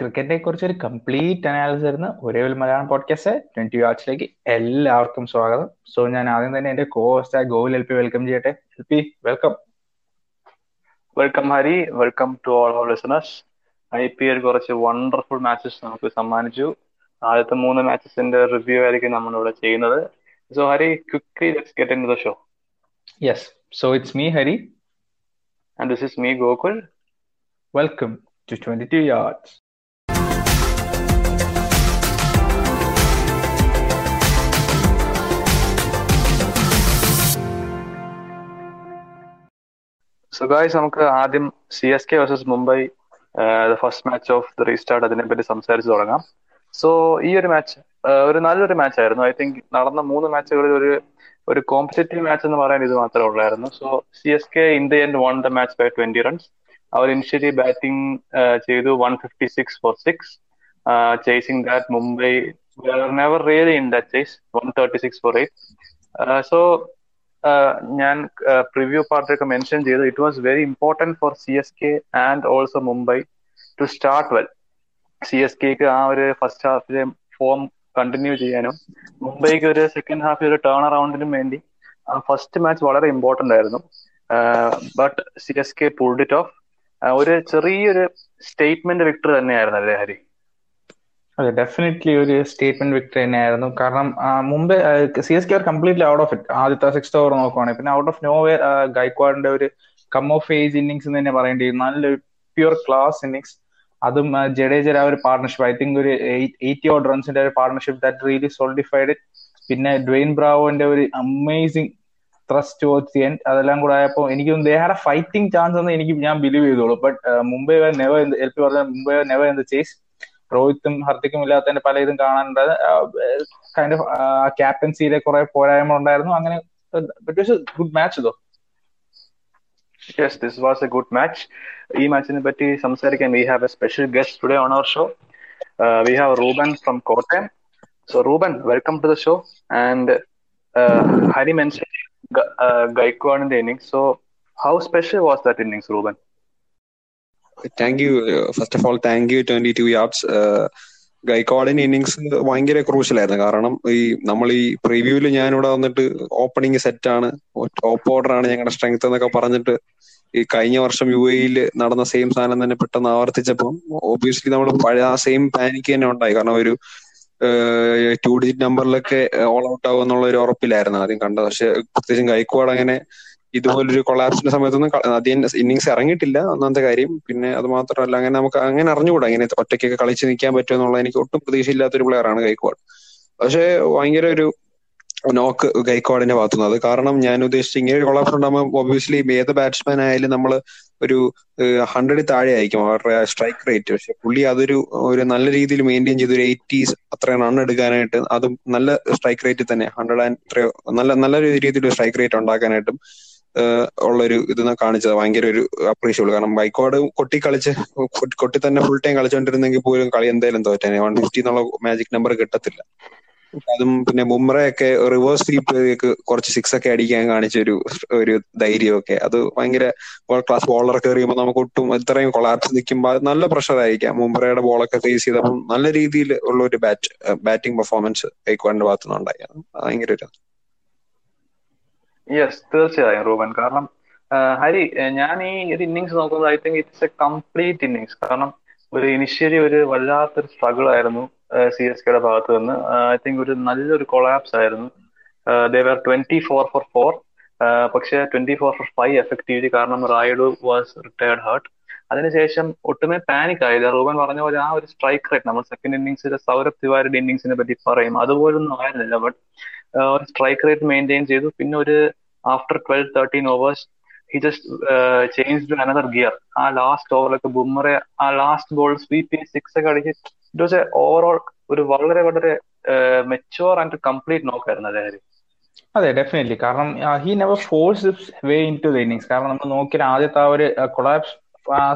ക്രിക്കറ്റിനെ കുറിച്ച് ഒരു കംപ്ലീറ്റ് അനാലിസിസ് തരുന്ന ഒരേ ഒരു മലയാളം പോഡ്കാസ്റ്റ് ട്വന്റി വാച്ചിലേക്ക് എല്ലാവർക്കും സ്വാഗതം. സോ ഞാൻ ആദ്യം തന്നെ എന്റെ co host Gokul L P welcome ചെയ്യട്ടെ. L P welcome welcome Hari. Welcome to all our listeners I P L കുറച്ച് വണ്ടർഫുൾ മാച്ചസ് നമുക്ക് സമ്മാനിച്ചു. ആദ്യത്തെ മൂന്ന് മാച്ചസിന്റെ റിവ്യൂ ആയിരിക്കും നമ്മൾ ഇവിടെ ചെയ്യുന്നത്. So Hari quickly let's get in the show yes so it's me Hari. And this is me Gokul. Welcome to twenty two so guys നമുക്ക് ആദ്യം C S K versus Mumbai first match of the restart അതിനെ പറ്റി സംസാരിച്ച് തുടങ്ങാം. So ഈ ഒരു match ഒരു നല്ലൊരു മാച്ച് ആയിരുന്നു. ഐ തിങ്ക് നടന്ന മൂന്ന് മാച്ചുകളിൽ ഒരു ഒരു കോമ്പറ്റേറ്റീവ് മാച്ച് എന്ന് പറയാൻ ഇത് മാത്രമേ ഉള്ളായിരുന്നു. So C S K the end won the match by twenty runs our initially batting ചെയ്തു one fifty six for six chasing that Mumbai never really in that chase one thirty six for eight so ഞാൻ preview പാർട്ടിലൊക്കെ mention ചെയ്തു. It was very important for C S K and also Mumbai to start well C S K ആ ഒരു first ഹാഫിലെ form continue ചെയ്യാനും മുംബൈക്ക് ഒരു second ഹാഫിൽ ഒരു turn അറൗണ്ടിനും വേണ്ടി ആ ഫസ്റ്റ് മാച്ച് വളരെ ഇമ്പോർട്ടന്റ് ആയിരുന്നു. But C S K pulled it off ഒരു ചെറിയൊരു സ്റ്റേറ്റ്മെന്റ് വിക്ടർ തന്നെയായിരുന്നു അല്ലേ ഹരി അതെ ഡെഫിനറ്റ്ലി ഒരു സ്റ്റേറ്റ്മെന്റ് വിക്ടറി തന്നെയായിരുന്നു. കാരണം മുമ്പ് C S K are completely out of it ആദ്യത്തെ സിക്സ് ഓവർ നോക്കുവാണെങ്കിൽ പിന്നെ ഔട്ട് ഓഫ് നോ വെയർ ഗൈക്വാഡിന്റെ ഒരു കം ഓഫ് ഏജ് ഇന്നിങ്സ് എന്ന് തന്നെ പറയേണ്ടി നല്ലൊരു പ്യുർ ക്ലാസ് ഇന്നിങ്സ് അതും ജഡേജ ഒരു പാർട്ണർഷിപ്പ് ഐ തിങ്ക് ഒരു എയ്റ്റി ഓഡ് റൺസിന്റെ ഒരു പാർട്ണർഷിപ്പ് ദാറ്റ് റിയലി സോൾഡിഫൈഡ് പിന്നെ ഡ്വെയിൻ ബ്രാവോന്റെ ഒരു amazing thrust to the end അതെല്ലാം കൂടെ ആയപ്പോൾ എനിക്ക് ദേ ഹാഡ് ഫൈറ്റിംഗ് ചാൻസ് എന്ന് എനിക്ക് ഞാൻ ബിലീവ് ചെയ്തോളൂ. But Mumbai never L P പറഞ്ഞ മുംബൈ നെവർ എന്ത് ചേസ് രോഹിത്തും ഹർദിക്കും ഇല്ലാത്തതിന്റെ പല ഇതും കാണാനുണ്ട്. കൈൻഡ് ഓഫ് ക്യാപ്റ്റൻസിയിലെ കുറെ പോരായ്മ ഉണ്ടായിരുന്നു. അങ്ങനെ ഗുഡ് മാച്ച് ഇതോ yes this was a good match ഈ മാച്ചിനെ പറ്റി സംസാരിക്കാൻ we have a special guest today on our show we have Ruben from Kottayam so Ruben welcome to the show and Hari mention ഗൈക്വാഡിന്റെ innings so how special was that innings Ruben thank you first of all thank you twenty two yards ഗൈക്കോഡിന്റെ innings ഭയങ്കര ക്രൂഷ്യലായിരുന്നു കാരണം ഈ നമ്മൾ ഈ പ്രിവ്യൂവിൽ ഇവിടെ വന്നിട്ട് opening ആണ്. Top order ആണ് ഞങ്ങളുടെ സ്ട്രെങ്ത് എന്നൊക്കെ പറഞ്ഞിട്ട് ഈ കഴിഞ്ഞ വർഷം യു എയിൽ നടന്ന സെയിം സാധനം തന്നെ പെട്ടെന്ന് ആവർത്തിച്ചപ്പോൾ ഒബിയസ്ലി നമ്മൾ പഴയ ആ സെയിം പാനിക്ക് തന്നെ ഉണ്ടായി. കാരണം ഒരു ടു ഡിജിറ്റ് നമ്പറിലൊക്കെ ഓൾ ഔട്ട് ആവും ഒരു ഉറപ്പിലായിരുന്നു ആദ്യം കണ്ടത്. പക്ഷെ പ്രത്യേകിച്ചും ഗൈക്കോഡ് അങ്ങനെ ഇതുപോലൊരു കൊളാപ്സിന്റെ സമയത്തൊന്നും അധികം ഇന്നിങ്സ് ഇറങ്ങിയിട്ടില്ല ഒന്നാമത്തെ കാര്യം. പിന്നെ അത് മാത്രമല്ല അങ്ങനെ നമുക്ക് അങ്ങനെ അറിഞ്ഞുകൂടാ ഇങ്ങനെ ഒറ്റയ്ക്കൊക്കെ കളിച്ച് നിൽക്കാൻ പറ്റുമോ എന്നുള്ള എനിക്ക് ഒട്ടും പ്രതീക്ഷയില്ലാത്തൊരു പ്ലെയറാണ് ഗൈക്വാഡ് പക്ഷേ ഭയങ്കര ഒരു നോക്ക് ഗൈക്വാഡിന്റെ ഭാഗത്തുനിന്ന്. അത് കാരണം ഞാൻ ഉദ്ദേശിച്ച ഇങ്ങനെ ഒരു കൊളാപ്സ് ഉണ്ടാകുമ്പോൾ ഒബ്വിയസ്ലി ഏത് ബാറ്റ്സ്മാൻ ആയാലും നമ്മൾ ഒരു ഹൺഡ്രഡിൽ താഴെ ആയിരിക്കും അവരുടെ സ്ട്രൈക്ക് റേറ്റ് പക്ഷെ പുള്ളി അതൊരു ഒരു നല്ല രീതിയിൽ മെയിന്റെയിൻ ചെയ്ത് ഒരു എയ്റ്റീസ് അത്രയും റൺ എടുക്കാനായിട്ട് അതും നല്ല സ്ട്രൈക്ക് റേറ്റിൽ തന്നെ. ഹൺഡ്രഡ് ആൻഡ് ഇത്രയോ നല്ല നല്ല രീതിയിൽ സ്ട്രൈക്ക് റേറ്റ് ഉണ്ടാക്കാനായിട്ടും ഉള്ളൊരു ഇത് കാണിച്ചത്. ഭയങ്കര ഒരു അപ്രീഷിയബിൾ കാരണം ബൈക്കോട് കൊട്ടി കളിച്ച് കൊട്ടി തന്നെ ഫുൾ ടൈം കളിച്ചോണ്ടിരുന്നെങ്കിൽ പോലും കളി എന്തായാലും തോറ്റേനെ. വൺ ഫിഫ്റ്റി എന്നുള്ള മാജിക് നമ്പർ കിട്ടത്തില്ല. അതും പിന്നെ ബുംറയൊക്കെ റിവേഴ്സ് സ്വീപ്പ് കുറച്ച് സിക്സ് ഒക്കെ അടിക്കാൻ കാണിച്ച ഒരു ഒരു ധൈര്യമൊക്കെ. അത് ഭയങ്കര വേൾഡ് ക്ലാസ് ബോളർ എറിയുമ്പോൾ നമുക്ക് ഒട്ടും ഇത്രയും കൊളാപ്സ് നിൽക്കുമ്പോൾ നല്ല പ്രഷർ ആയിരിക്കാം. മുംബ്രയുടെ ബോളൊക്കെ ഫേസ് ചെയ്തപ്പോൾ നല്ല രീതിയിൽ ഉള്ള ഒരു ബാറ്റ് ബാറ്റിംഗ് പെർഫോമൻസ് കൈക്കോടിന്റെ ഭാഗത്തുനിന്നുണ്ടായി ഭയങ്കര ഒരു യെസ് തീർച്ചയായും റൂബൻ. കാരണം ഹരി ഞാൻ ഈ ഒരു ഇന്നിങ്സ് നോക്കുന്നത് I think it's a complete innings കാരണം ഒരു ഇനിഷ്യലി ഒരു വല്ലാത്തൊരു സ്ട്രഗിൾ ആയിരുന്നു സി എസ് കെയുടെ ഭാഗത്ത് നിന്ന്. ഐ തിങ്ക് ഒരു നല്ലൊരു കൊളാപ്സ് ആയിരുന്നു. They were twenty four four four പക്ഷെ twenty four four five effectively കാരണം റായിഡു വാസ് റിട്ടയർഡ് ഹേർട്ട് അതിനുശേഷം ഒട്ടുമേ പാനിക് ആയില്ല. റൂബൻ പറഞ്ഞ പോലെ ആ ഒരു സ്ട്രൈക്ക് റേറ്റ് നമ്മൾ സെക്കൻഡ് ഇന്നിങ്സിലെ സൗരഭ് തിവാരിയുടെ ഇന്നിങ്സിനെ പറ്റി പറയും. അതുപോലൊന്നും ആയിരുന്നില്ല ബട്ട് ഒരു സ്ട്രൈക്ക് റേറ്റ് മെയിന്റെയിൻ ചെയ്തു. പിന്നെ ഒരു after twelve thirteen overs he just change to another gear ആ ലാസ്റ്റ് ഓവറിലൊക്കെ ബുമ്മറെ ആ ലാസ്റ്റ് ബോൾ സ്വീപ്പ് ചെയ്ത് സിക്സ് ഒക്കെ അടിച്ച് ഇറ്റ് വാസ് എ ഓവറോൾ ഒരു വളരെ വളരെ മെച്ചുവർ ആൻഡ് കംപ്ലീറ്റ് നോക്കായിരുന്നു അതായത് അതെ ഡെഫിനറ്റ്ലി കാരണം he never force way into the innings കാരണം നമ്മൾ നോക്കിയാൽ ആദ്യത്തെ ആ ഒരു കൊളാപ്സ്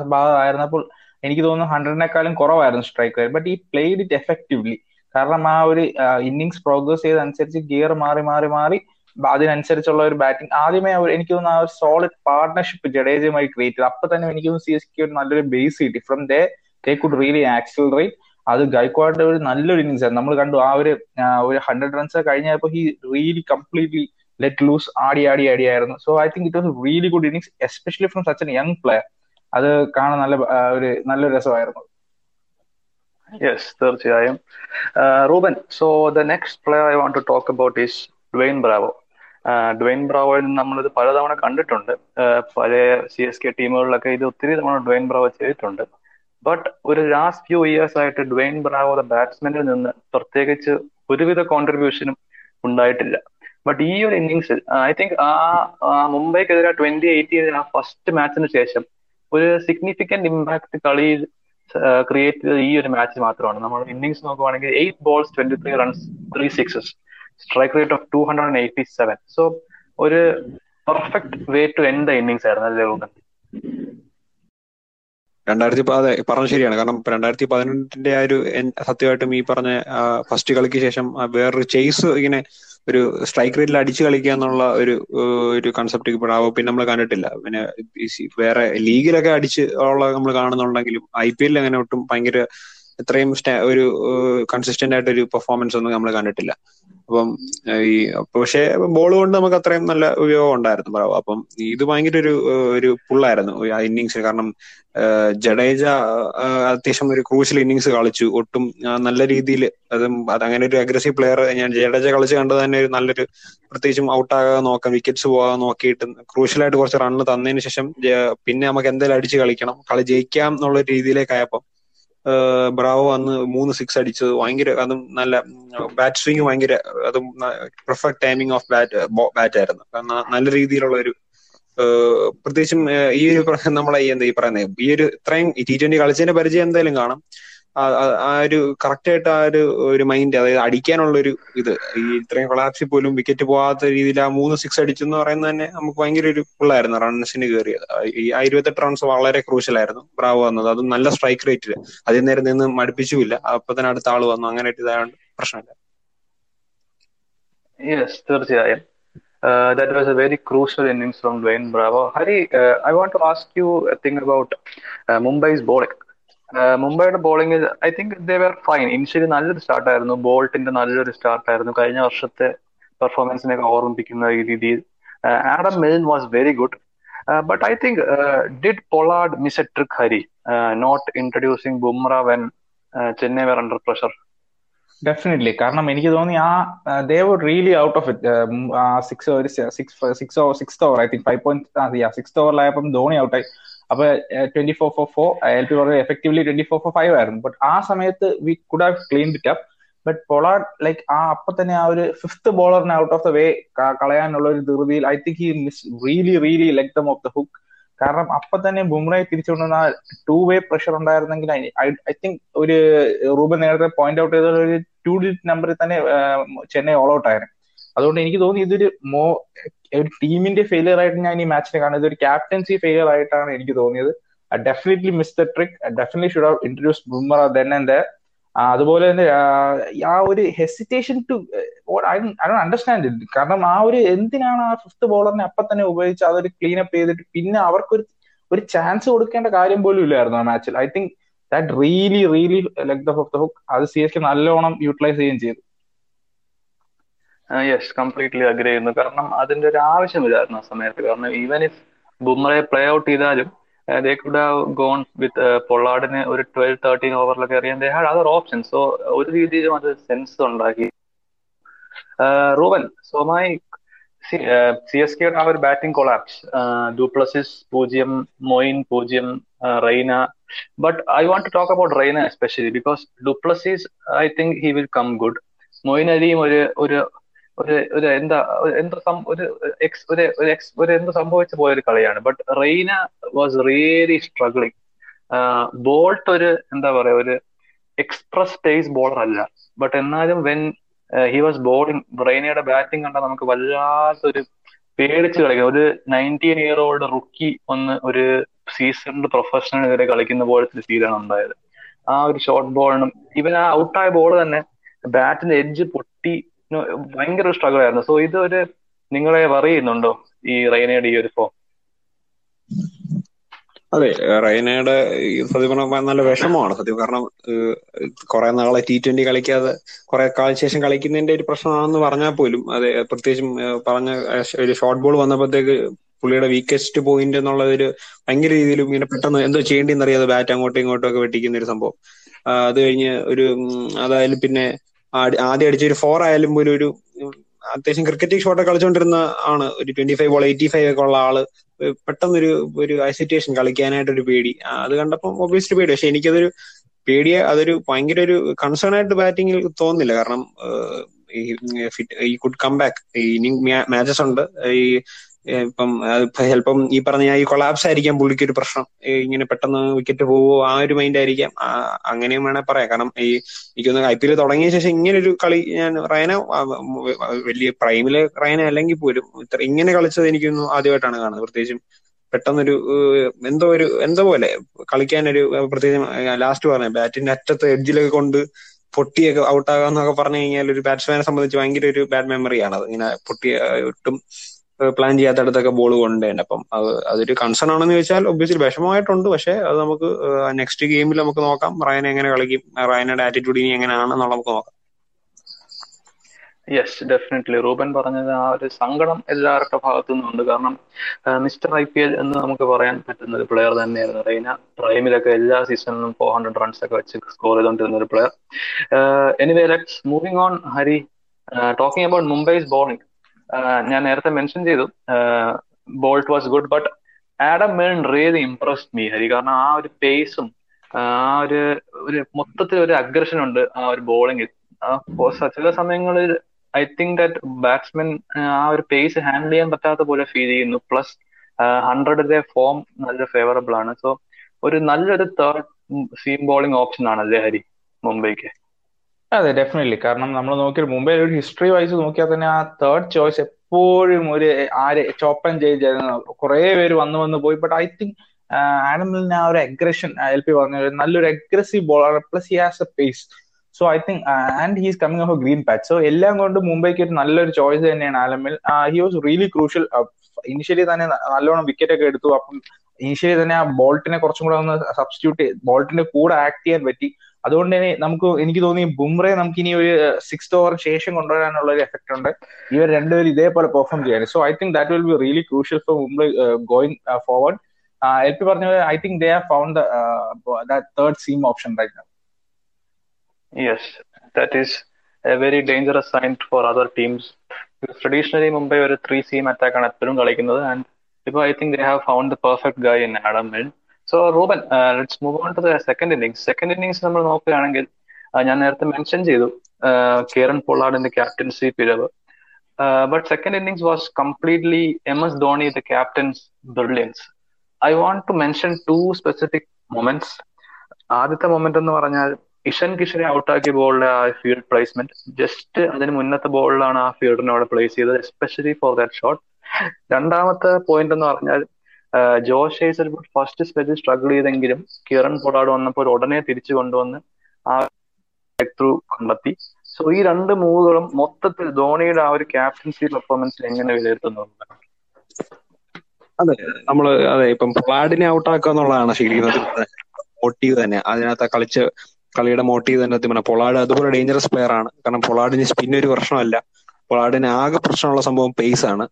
ഭാഗമായിരുന്നപ്പോൾ എനിക്ക് തോന്നുന്നു ഹൺഡ്രഡിനെക്കാളും കുറവായിരുന്നു strike but he played it effectively കാരണം ആ ഒരു ഇന്നിങ്സ് പ്രോഗ്രസ് ചെയ്തനുസരിച്ച് ഗിയർ മാറി മാറി മാറി അതിനനുസരിച്ചുള്ള ഒരു ബാറ്റിംഗ് ആദ്യമേ എനിക്ക് തോന്നുന്നു ആ ഒരു സോളിഡ് പാർട്ട്ണർഷിപ്പ് ജഡേജയുമായി ക്രിയേറ്റ് ചെയ്തു. അപ്പൊ തന്നെ എനിക്ക് തോന്നുന്നു സി എസ് കെ ഒരു നല്ലൊരു ബേസ് കിട്ടി. From there they could really accelerate അത് ഗൈക്വാഡിന്റെ ഒരു നല്ലൊരു ഇന്നിങ്സ് ആണ് നമ്മൾ കണ്ടു ആ ഒരു ഒരു ഹൺഡ്രഡ് റൺസ് കഴിഞ്ഞപ്പോ he really completely let loose ആടി ആടി ആടി ആയിരുന്നു. So I think it was really good innings especially from such an young player അത് കാണാൻ നല്ല ഒരു നല്ലൊരു രസമായിരുന്നു. യെസ് തീർച്ചയായും. Ruben so the next player I want to talk about is Dwayne Bravo Dwayne ബ്രാവോയിൽ നിന്ന് നമ്മളിത് പലതവണ കണ്ടിട്ടുണ്ട്. പഴയ സി എസ് കെ ടീമുകളിലൊക്കെ ഇത് ഒത്തിരി തവണ ഡ്വെയിൻ ബ്രാവോ ചെയ്തിട്ടുണ്ട്. ബട്ട് ഒരു ലാസ്റ്റ് ഫ്യൂ ഇയേഴ്സ് ആയിട്ട് ഡ്വെയിൻ ബ്രാവോ ബാറ്റ്സ്മാനിൽ നിന്ന് പ്രത്യേകിച്ച് ഒരുവിധ കോൺട്രിബ്യൂഷനും ഉണ്ടായിട്ടില്ല. ബട്ട് ഈ ഒരു ഇന്നിങ്സിൽ ഐ തിങ്ക് ആ മുംബൈക്കെതിരെ ട്വന്റി എയ്റ്റീൻ ആ ഫസ്റ്റ് മാച്ചിന് ശേഷം ഒരു സിഗ്നിഫിക്കന്റ് ഇമ്പാക്ട് കളി ക്രിയേറ്റ് ചെയ്ത ഈ ഒരു മാച്ച് മാത്രമാണ്. നമ്മൾ ഇന്നിങ്സ് നോക്കുവാണെങ്കിൽ eight balls twenty three runs three sixes strike rate of two hundred and eighty seven. So ഒരു perfect way to end the innings ആയിരുന്നു അല്ലേ റൂബൻ രണ്ടായിരത്തി അതെ പറഞ്ഞ ശരിയാണ്. കാരണം രണ്ടായിരത്തി പതിനെട്ടിന്റെ ആ ഒരു സത്യമായിട്ടും ഈ പറഞ്ഞ ഫസ്റ്റ് കളിക്ക് ശേഷം വേറൊരു ചേസ് ഇങ്ങനെ ഒരു സ്ട്രൈക്ക് റേറ്റിൽ അടിച്ചു കളിക്കുക എന്നുള്ള ഒരു ഒരു കൺസെപ്റ്റ് ഇപ്പോഴാവോ പിന്നെ നമ്മൾ കണ്ടിട്ടില്ല. പിന്നെ വേറെ ലീഗിലൊക്കെ അടിച്ച് ഉള്ള നമ്മൾ കാണുന്നുണ്ടെങ്കിലും ഐ പി എല്ലിൽ അങ്ങനെ ഒട്ടും ഭയങ്കര ഇത്രയും ഒരു കൺസിസ്റ്റന്റ് ആയിട്ട് ഒരു പെർഫോമൻസ് ഒന്നും നമ്മൾ കണ്ടിട്ടില്ല. അപ്പം ഈ പക്ഷേ ബോൾ കൊണ്ട് നമുക്ക് അത്രയും നല്ല ഉപയോഗം ഉണ്ടായിരുന്നു ബ്രാവോ അപ്പം ഇത് ഭയങ്കര ഒരു ഒരു പുള്ളായിരുന്നു ആ ഇന്നിങ്സ് കാരണം ജഡേജ അത്യാവശ്യം ഒരു ക്രൂഷ്യൽ ഇന്നിങ്സ് കളിച്ചു. ഒട്ടും നല്ല രീതിയിൽ അതും അതങ്ങനെ ഒരു അഗ്രസീവ് പ്ലെയർ ഞാൻ ജഡേജ കളിച്ച് കണ്ടത് തന്നെ ഒരു നല്ലൊരു പ്രത്യേകിച്ചും ഔട്ടാകാതെ നോക്കാം വിക്കറ്റ്സ് പോകാതെ നോക്കിയിട്ട് ക്രൂഷ്യലായിട്ട് കുറച്ച് റണ്ണ് തന്നതിന് ശേഷം പിന്നെ നമുക്ക് എന്തായാലും അടിച്ച് കളിക്കണം കളി ജയിക്കാം എന്നുള്ള രീതിയിലേക്കായപ്പം ബ്രാവോ അന്ന് മൂന്ന് സിക്സ് അടിച്ചത്. ഭയങ്കര അതും നല്ല ബാറ്റ് സ്വിങ് ഭയങ്കര അതും perfect timing of bat bat ആയിരുന്നു. നല്ല രീതിയിലുള്ള ഒരു പ്രത്യേകിച്ചും ഈ ഒരു നമ്മളെ എന്താ ഈ പറയുന്നത് ഈ ഒരു ഇത്രയും ടി ട്വന്റി കളിച്ചതിന്റെ പരിചയം എന്തായാലും കാണാം. ആ ഒരു കറക്റ്റ് ആയിട്ട് ആ ഒരു ഒരു മൈൻഡ് അതായത് അടിക്കാനുള്ള ഒരു ഇത്. ഈ ഇത്രയും കൊളാപ്സിൽ പോലും വിക്കറ്റ് പോകാത്ത രീതിയിൽ ആ മൂന്ന് സിക്സ് അടിച്ചു എന്ന് പറയുന്നത് തന്നെ നമുക്ക് ഭയങ്കര ഒരു ഉള്ളായിരുന്നു റൺസിന് കയറിയത് ഈ ആ ഇരുപത്തെട്ട് റൺസ് വളരെ ക്രൂഷ്യൽ ആയിരുന്നു. ബ്രാവോ വന്നത്. അതും നല്ല സ്ട്രൈക്ക് റേറ്റിൽ അതിൽ നേരം നിന്ന് മടുപ്പിച്ചുമില്ല. അപ്പൊ തന്നെ അടുത്ത ആൾ വന്നു. അങ്ങനെ ഇതായതുകൊണ്ട് പ്രശ്നമില്ല. യെസ് തീർച്ചയായും. That was a very crucial innings from Dwayne Bravo Hari I want to ask you thing about Mumbai's bowling മുംബൈയുടെ bowling I think they were fine initially നല്ലൊരു സ്റ്റാർട്ട് ആയിരുന്നു. ബോൾട്ടിന്റെ നല്ലൊരു സ്റ്റാർട്ട് ആയിരുന്നു. കഴിഞ്ഞ വർഷത്തെ പെർഫോമൻസിനെയൊക്കെ ഓർമ്മിപ്പിക്കുന്ന രീതിയിൽ Adam main was very good but I think did Pollard miss a trick Hari not introducing Bumrah when Chennai were under pressure definitely കാരണം എനിക്ക് തോന്നി ആ they were really out of it six six six six over I think five point six ഓവറിലായപ്പം Dhoni ഔട്ടായി അപ്പൊ twenty four four four L P വളരെ effectively twenty four four five ആയിരുന്നു. But ആ സമയത്ത് we could have clean it up but Pollard like ആ അപ്പൊ തന്നെ ആ ഒരു ഫിഫ്ത്ത് ബോളറിനെ ഔട്ട് ഓഫ് ദ വേ കളയാനുള്ള ഒരു ധൃതിയിൽ I think he miss really really let them off the hook കാരണം അപ്പൊ തന്നെ ബുംറയെ തിരിച്ചുകൊണ്ടുവന്ന ടു വേ പ്രഷർ ഉണ്ടായിരുന്നെങ്കിൽ ഐ തിങ്ക് ഒരു റൂബൻ നേരത്തെ പോയിന്റ് ഔട്ട് ചെയ്ത ഒരു ടു ഡിജിറ്റ് നമ്പറിൽ തന്നെ ചെന്നൈ ഓൾ ഔട്ട് ആയിരുന്നു. അതുകൊണ്ട് എനിക്ക് തോന്നി ഇതൊരു മോ ഒരു ടീമിന്റെ ഫെയിലിയർ ആയിട്ട് ഞാൻ ഈ മാച്ചിനെ കാണുന്നത്. ഒരു ക്യാപ്റ്റൻസി ഫെയിലിയർ ആയിട്ടാണ് എനിക്ക് തോന്നിയത്. Definitely miss the trick definitely should have introduce Bumrah then and the അതുപോലെ തന്നെ ആ ഒരു hesitation to I understand it കാരണം ആ ഒരു എന്തിനാണ് ആ ഫിഫ്ത് ബോളറിനെ അപ്പൊ തന്നെ ഉപയോഗിച്ച് അതൊരു ക്ലീൻ അപ്പ് ചെയ്തിട്ട് പിന്നെ അവർക്കൊരു ഒരു ചാൻസ് കൊടുക്കേണ്ട കാര്യം പോലും ഇല്ലായിരുന്നു ആ മാച്ചിൽ I think that really really let the off the hook അത് സി എസ് കെ നല്ലോണം യൂട്ടിലൈസ് ചെയ്യുകയും ചെയ്തു. യെസ് കംപ്ലീറ്റ്ലി അഗ്രി ചെയ്യുന്നു കാരണം അതിന്റെ ഒരു ആവശ്യമില്ലായിരുന്നു ആ സമയത്ത്. കാരണം ഈവൻ ഇഫ് ബുംറയെ പ്ലേ ഔട്ട് ചെയ്താലും ദേ ഗോൺ വിത്ത് പൊള്ളാടിന് ഒരു ട്വൽവ് തേർട്ടീൻ ഓവറിലൊക്കെ എറിയാൻ they had other option so ഒരു രീതിയിലും അത് സെൻസ് ഉണ്ടാക്കി. Ruben so my C S കെയുടെ ആ ഒരു ബാറ്റിംഗ് കൊളാപ്സ് ഡ്യൂപ്ലസിസ് പൂജ്യം മൊയിൻ പൂജ്യം Raina but I want to talk about Raina especially because du Plessis I think he will come good Moeen അലിയും ഒരു ഒരു ഒരു ഒരു എന്താ എന്താ ഒരു എക്സ് ഒരു എക്സ് ഒരു എന്ത് സംഭവിച്ചു പോയ ഒരു കളിയാണ് but Raina was really struggling Boult ഒരു എന്താ പറയാ ഒരു എക്സ്പ്രസ് പേസ് ബോളർ അല്ല. ബട്ട് എന്നാലും വെൻ ഹി വാസ് ബോളിംഗ് റെയ്നയുടെ ബാറ്റിംഗ് കണ്ടാൽ നമുക്ക് വല്ലാത്തൊരു പേടിച്ച് കളിക്കാം. ഒരു നയന്റീൻ ഇയർ ഓൾഡ് റുക്കി ഒന്ന് ഒരു സീസണിൽ പ്രൊഫഷണൽ കളിക്കുന്ന പോലത്തെ സീലാണ് ഉണ്ടായത്. ആ ഒരു ഷോർട്ട് ബോളിനും ഇവൻ ആ ഔട്ടായ ബോൾ തന്നെ ബാറ്റിന്റെ എഡ്ജ് പൊട്ടി ഭയങ്കര സ്ട്രഗിൾ ആയിരുന്നു. സോ ഇത് ഒരു നിങ്ങളെ വറി ഈ റൈനയുടെ ഈ ഒരു ഫോം അതെ റൈനയുടെ സത്യം പറഞ്ഞാൽ നല്ല വിഷമമാണ്. സത്യം കാരണം കുറെ നാളെ ടി ട്വന്റി കളിക്കാതെ കുറെ കാലം ശേഷം കളിക്കുന്നതിന്റെ ഒരു പ്രശ്നമാണെന്ന് പറഞ്ഞാൽ പോലും അതെ പ്രത്യേകിച്ചും പറഞ്ഞ ഒരു ഷോർട്ട് ബോൾ വന്നപ്പോഴത്തേക്ക് പുള്ളിയുടെ വീക്കസ്റ്റ് പോയിന്റ് എന്നുള്ള ഒരു ഭയങ്കര രീതിയിലും ഇങ്ങനെ പെട്ടെന്ന് എന്തോ ചെയ്യേണ്ടി അറിയാതെ ബാറ്റ് അങ്ങോട്ടും ഇങ്ങോട്ടും ഒക്കെ വെട്ടിക്കുന്ന ഒരു സംഭവം. അത് കഴിഞ്ഞ് ഒരു അതായാലും പിന്നെ ആദ്യം അടിച്ച ഒരു ഫോർ ആയാലും പോലും ഒരു അത്യാവശ്യം ക്രിക്കറ്റ് ഷോട്ടൊക്കെ കളിച്ചുകൊണ്ടിരുന്ന ആണ് ഒരു twenty five ball eighty five ഒക്കെ ഉള്ള ആൾ പെട്ടെന്നൊരു ഒരു ഐസിറ്റേഷൻ കളിക്കാനായിട്ട് ഒരു പേടി അത് കണ്ടപ്പോൾ ഒബ്വിയസ്ലി പേടി പക്ഷെ എനിക്കതൊരു പേടിയെ അതൊരു ഭയങ്കര ഒരു കൺസേൺ ആയിട്ട് ബാറ്റിംഗിൽ തോന്നുന്നില്ല കാരണം ഈ കുഡ് കം ബാക്ക് ഇനി മാച്ചസ് ഉണ്ട് ഈ ഇപ്പം ചിലപ്പം ഈ പറഞ്ഞ ഈ കൊളാപ്സ് ആയിരിക്കാം പുള്ളിക്ക് ഒരു പ്രശ്നം. ഇങ്ങനെ പെട്ടെന്ന് വിക്കറ്റ് പോവോ ആ ഒരു മൈൻഡ് ആയിരിക്കാം. അങ്ങനെയും വേണേ പറയാം. കാരണം ഈ എനിക്കൊന്ന് ഐ പി എൽ തുടങ്ങിയ ശേഷം ഇങ്ങനെ ഒരു കളി ഞാൻ റയന വലിയ പ്രൈമിൽ റയന അല്ലെങ്കിൽ പോലും ഇത്ര ഇങ്ങനെ കളിച്ചത് എനിക്കൊന്നും ആദ്യമായിട്ടാണ് കാണുന്നത്. പ്രത്യേകിച്ചും പെട്ടെന്നൊരു എന്തോ ഒരു എന്തോ പോലെ കളിക്കാനൊരു പ്രത്യേകിച്ചും ലാസ്റ്റ് പറഞ്ഞ ബാറ്റിന്റെ അറ്റത്ത് എഡ്ജിലൊക്കെ കൊണ്ട് പൊട്ടിയൊക്കെ ഔട്ടാകാന്നൊക്കെ പറഞ്ഞു കഴിഞ്ഞാൽ ഒരു ബാറ്റ്സ്മാനെ സംബന്ധിച്ച് ഭയങ്കര ഒരു ബാഡ് മെമ്മറിയാണ് അത് ഇങ്ങനെ പൊട്ടിയ ഒട്ടും പ്ലാൻ ചെയ്യാത്തടത്തൊക്കെ ബോൾ കൊണ്ടുതന്നെ അപ്പം അത് അതൊരു കൺസേൺ ആണെന്ന് ചോദിച്ചാൽ ഒബ്വിയസ്ലി വിഷമമായിട്ടുണ്ട്. പക്ഷെ അത് നമുക്ക് നെക്സ്റ്റ് ഗെയിമിൽ നമുക്ക് നോക്കാം. റയൻ എങ്ങനെ കളിക്കും? റയനയുടെ ആറ്റിറ്റ്യൂഡ് ഇനി എങ്ങനെയാണെന്നുള്ള നമുക്ക് നോക്കാം. യെസ് ഡെഫിനറ്റ്ലി റൂബൻ പറഞ്ഞത് ആ ഒരു സങ്കടം എല്ലാവരുടെ ഭാഗത്തു നിന്നുണ്ട്. കാരണം മിസ്റ്റർ ഐ പി എൽ എന്ന് നമുക്ക് പറയാൻ പറ്റുന്ന ഒരു പ്ലെയർ തന്നെയായിരുന്നു റെയ്ന. പ്രൈമിലൊക്കെ എല്ലാ സീസണിലും ഫോർ ഹൺഡ്രഡ് റൺസ് ഒക്കെ വെച്ച് സ്കോർ ചെയ്തുകൊണ്ടിരുന്ന ഒരു player anyway let's moving on Hari. Talking about Mumbai's bowling ഞാൻ നേരത്തെ മെൻഷൻ ചെയ്തു. Boult was good but Adam മേൺ really impressed me Hari. കാരണം ആ ഒരു പേസും ആ ഒരു ഒരു മൊത്തത്തിൽ ഒരു അഗ്രഷൻ ഉണ്ട് ആ ഒരു ബോളിംഗിൽ ചില സമയങ്ങളിൽ ഐ തിങ്ക് ദാറ്റ് ബാറ്റ്സ്മാൻ ആ ഒരു പേസ് ഹാൻഡിൽ ചെയ്യാൻ പറ്റാത്ത പോലെ ഫീൽ ചെയ്യുന്നു. പ്ലസ് ഹൺഡ്രഡിലെ ഫോം നല്ല ഫേവറബിൾ ആണ്. സോ ഒരു നല്ലൊരു തേർഡ് സീം ബോളിംഗ് ഓപ്ഷൻ ആണല്ലേ ഹരി? മുംബൈക്ക്. അതെ ഡെഫിനറ്റ്ലി കാരണം നമ്മൾ നോക്കിയാൽ മുംബൈ ഒരു ഹിസ്റ്ററി വൈസ് നോക്കിയാൽ തന്നെ ആ തേർഡ് ചോയ്സ് എപ്പോഴും ഒരു ആര് ചോപ്പൻ ചെയ്തായിരുന്നു കുറെ പേര് വന്നു വന്ന് പോയി. ബട്ട് ഐ തിങ്ക് ആഡമിലിന് ആ ഒരു അഗ്രഷൻ എൽ പി പറഞ്ഞ നല്ലൊരു aggressive bowler plus he has a pace so I think and he's coming of a green patch so എല്ലാം കൊണ്ട് മുംബൈക്ക് ഒരു നല്ലൊരു ചോയ്സ് തന്നെയാണ് ആലമിൽ he was really crucial initially തന്നെ നല്ലോണം വിക്കറ്റ് ഒക്കെ എടുത്തു. അപ്പം ഇനിഷ്യലി തന്നെ ആ ബോൾട്ടിനെ കുറച്ചും കൂടെ ഒന്ന് സബ്സ്റ്റിറ്റ്യൂട്ട് ബോൾട്ടിന്റെ കൂടെ ആക്ട് ചെയ്യാൻ പറ്റി. അതുകൊണ്ട് തന്നെ നമുക്ക് എനിക്ക് തോന്നി ബുംറെ നമുക്ക് ഇനി ഒരു സിക്സ് ഓവർ ശേഷം കൊണ്ടുവരാനുള്ള ഒരു എഫക്ട് ഉണ്ട്. ഇവർ രണ്ടുപേരും ഇതേപോലെ പെർഫോം ചെയ്യാൻ so I think that will be really crucial for Mumbai going forward L P പറഞ്ഞ I think they have found third seam option right now yes that is a very dangerous sign for other teams traditionally Mumbai ഒരു three seam attack ആണ് എപ്പോഴും കളിക്കുന്നത്. And ഇപ്പോൾ I think they have found the perfect guy in Adam Milne so Ruben let's move on to the second innings second innings നമ്മൾ നോക്കുകയാണെങ്കിൽ ഞാൻ നേരത്തെ mention ചെയ്തു കേരൻ പൊള്ളാഡിന്റെ ക്യാപ്റ്റൻസി പിഴവ്. But second innings was completely M S Dhoni the captain's brilliance I want to mention two specific moments ആദ്യത്തെ moment എന്ന് പറഞ്ഞാൽ ഇഷൻ കിഷനെ ഔട്ടാക്കിയ ബോളിലെ ആ ഫീൽഡ് പ്ലേസ്മെന്റ് ജസ്റ്റ് അതിന് മുന്നത്തെ ബോളിലാണ് ആ ഫീൽഡിനെ അവിടെ പ്ലേസ് ചെയ്തത് എസ്പെഷ്യലി ഫോർ ദാറ്റ് ഷോട്ട് രണ്ടാമത്തെ പോയിന്റ് എന്ന് പറഞ്ഞാൽ ജോഷ് ഹേസൽവുഡ് ഫസ്റ്റ് സ്പെല്ലിൽ സ്ട്രഗിൾ ചെയ്തെങ്കിലും കിരൺ പൊടാട് വന്നപ്പോൾ ഉടനെ തിരിച്ചു കൊണ്ടുവന്ന് ആ ത്രൂ കണ്ടെത്തി. സോ ഈ രണ്ട് മൂവുകളും മൊത്തത്തിൽ ധോണിയുടെ ആ ഒരു ക്യാപ്റ്റൻസി പെർഫോമൻസ് എങ്ങനെ വിലയിരുത്തുന്നു? അതെ നമ്മൾ അതെ ഇപ്പം പൊളാഡിനെ ഔട്ടാക്കുക എന്നുള്ളതാണ് ശരിക്കും മോട്ടീവ് തന്നെ. അതിനകത്ത് കളിച്ച് കളിയുടെ മോട്ടീവ് തന്നെ. പൊളാഡ് അതുപോലെ ഡേഞ്ചറസ് പ്ലെയർ ആണ്. കാരണം പൊളാഡിന് സ്പിൻ ഒരു പ്രശ്നമല്ല. പൊളാഡിന് ആകെ പ്രശ്നമുള്ള സംഭവം പേസ് ആണ്.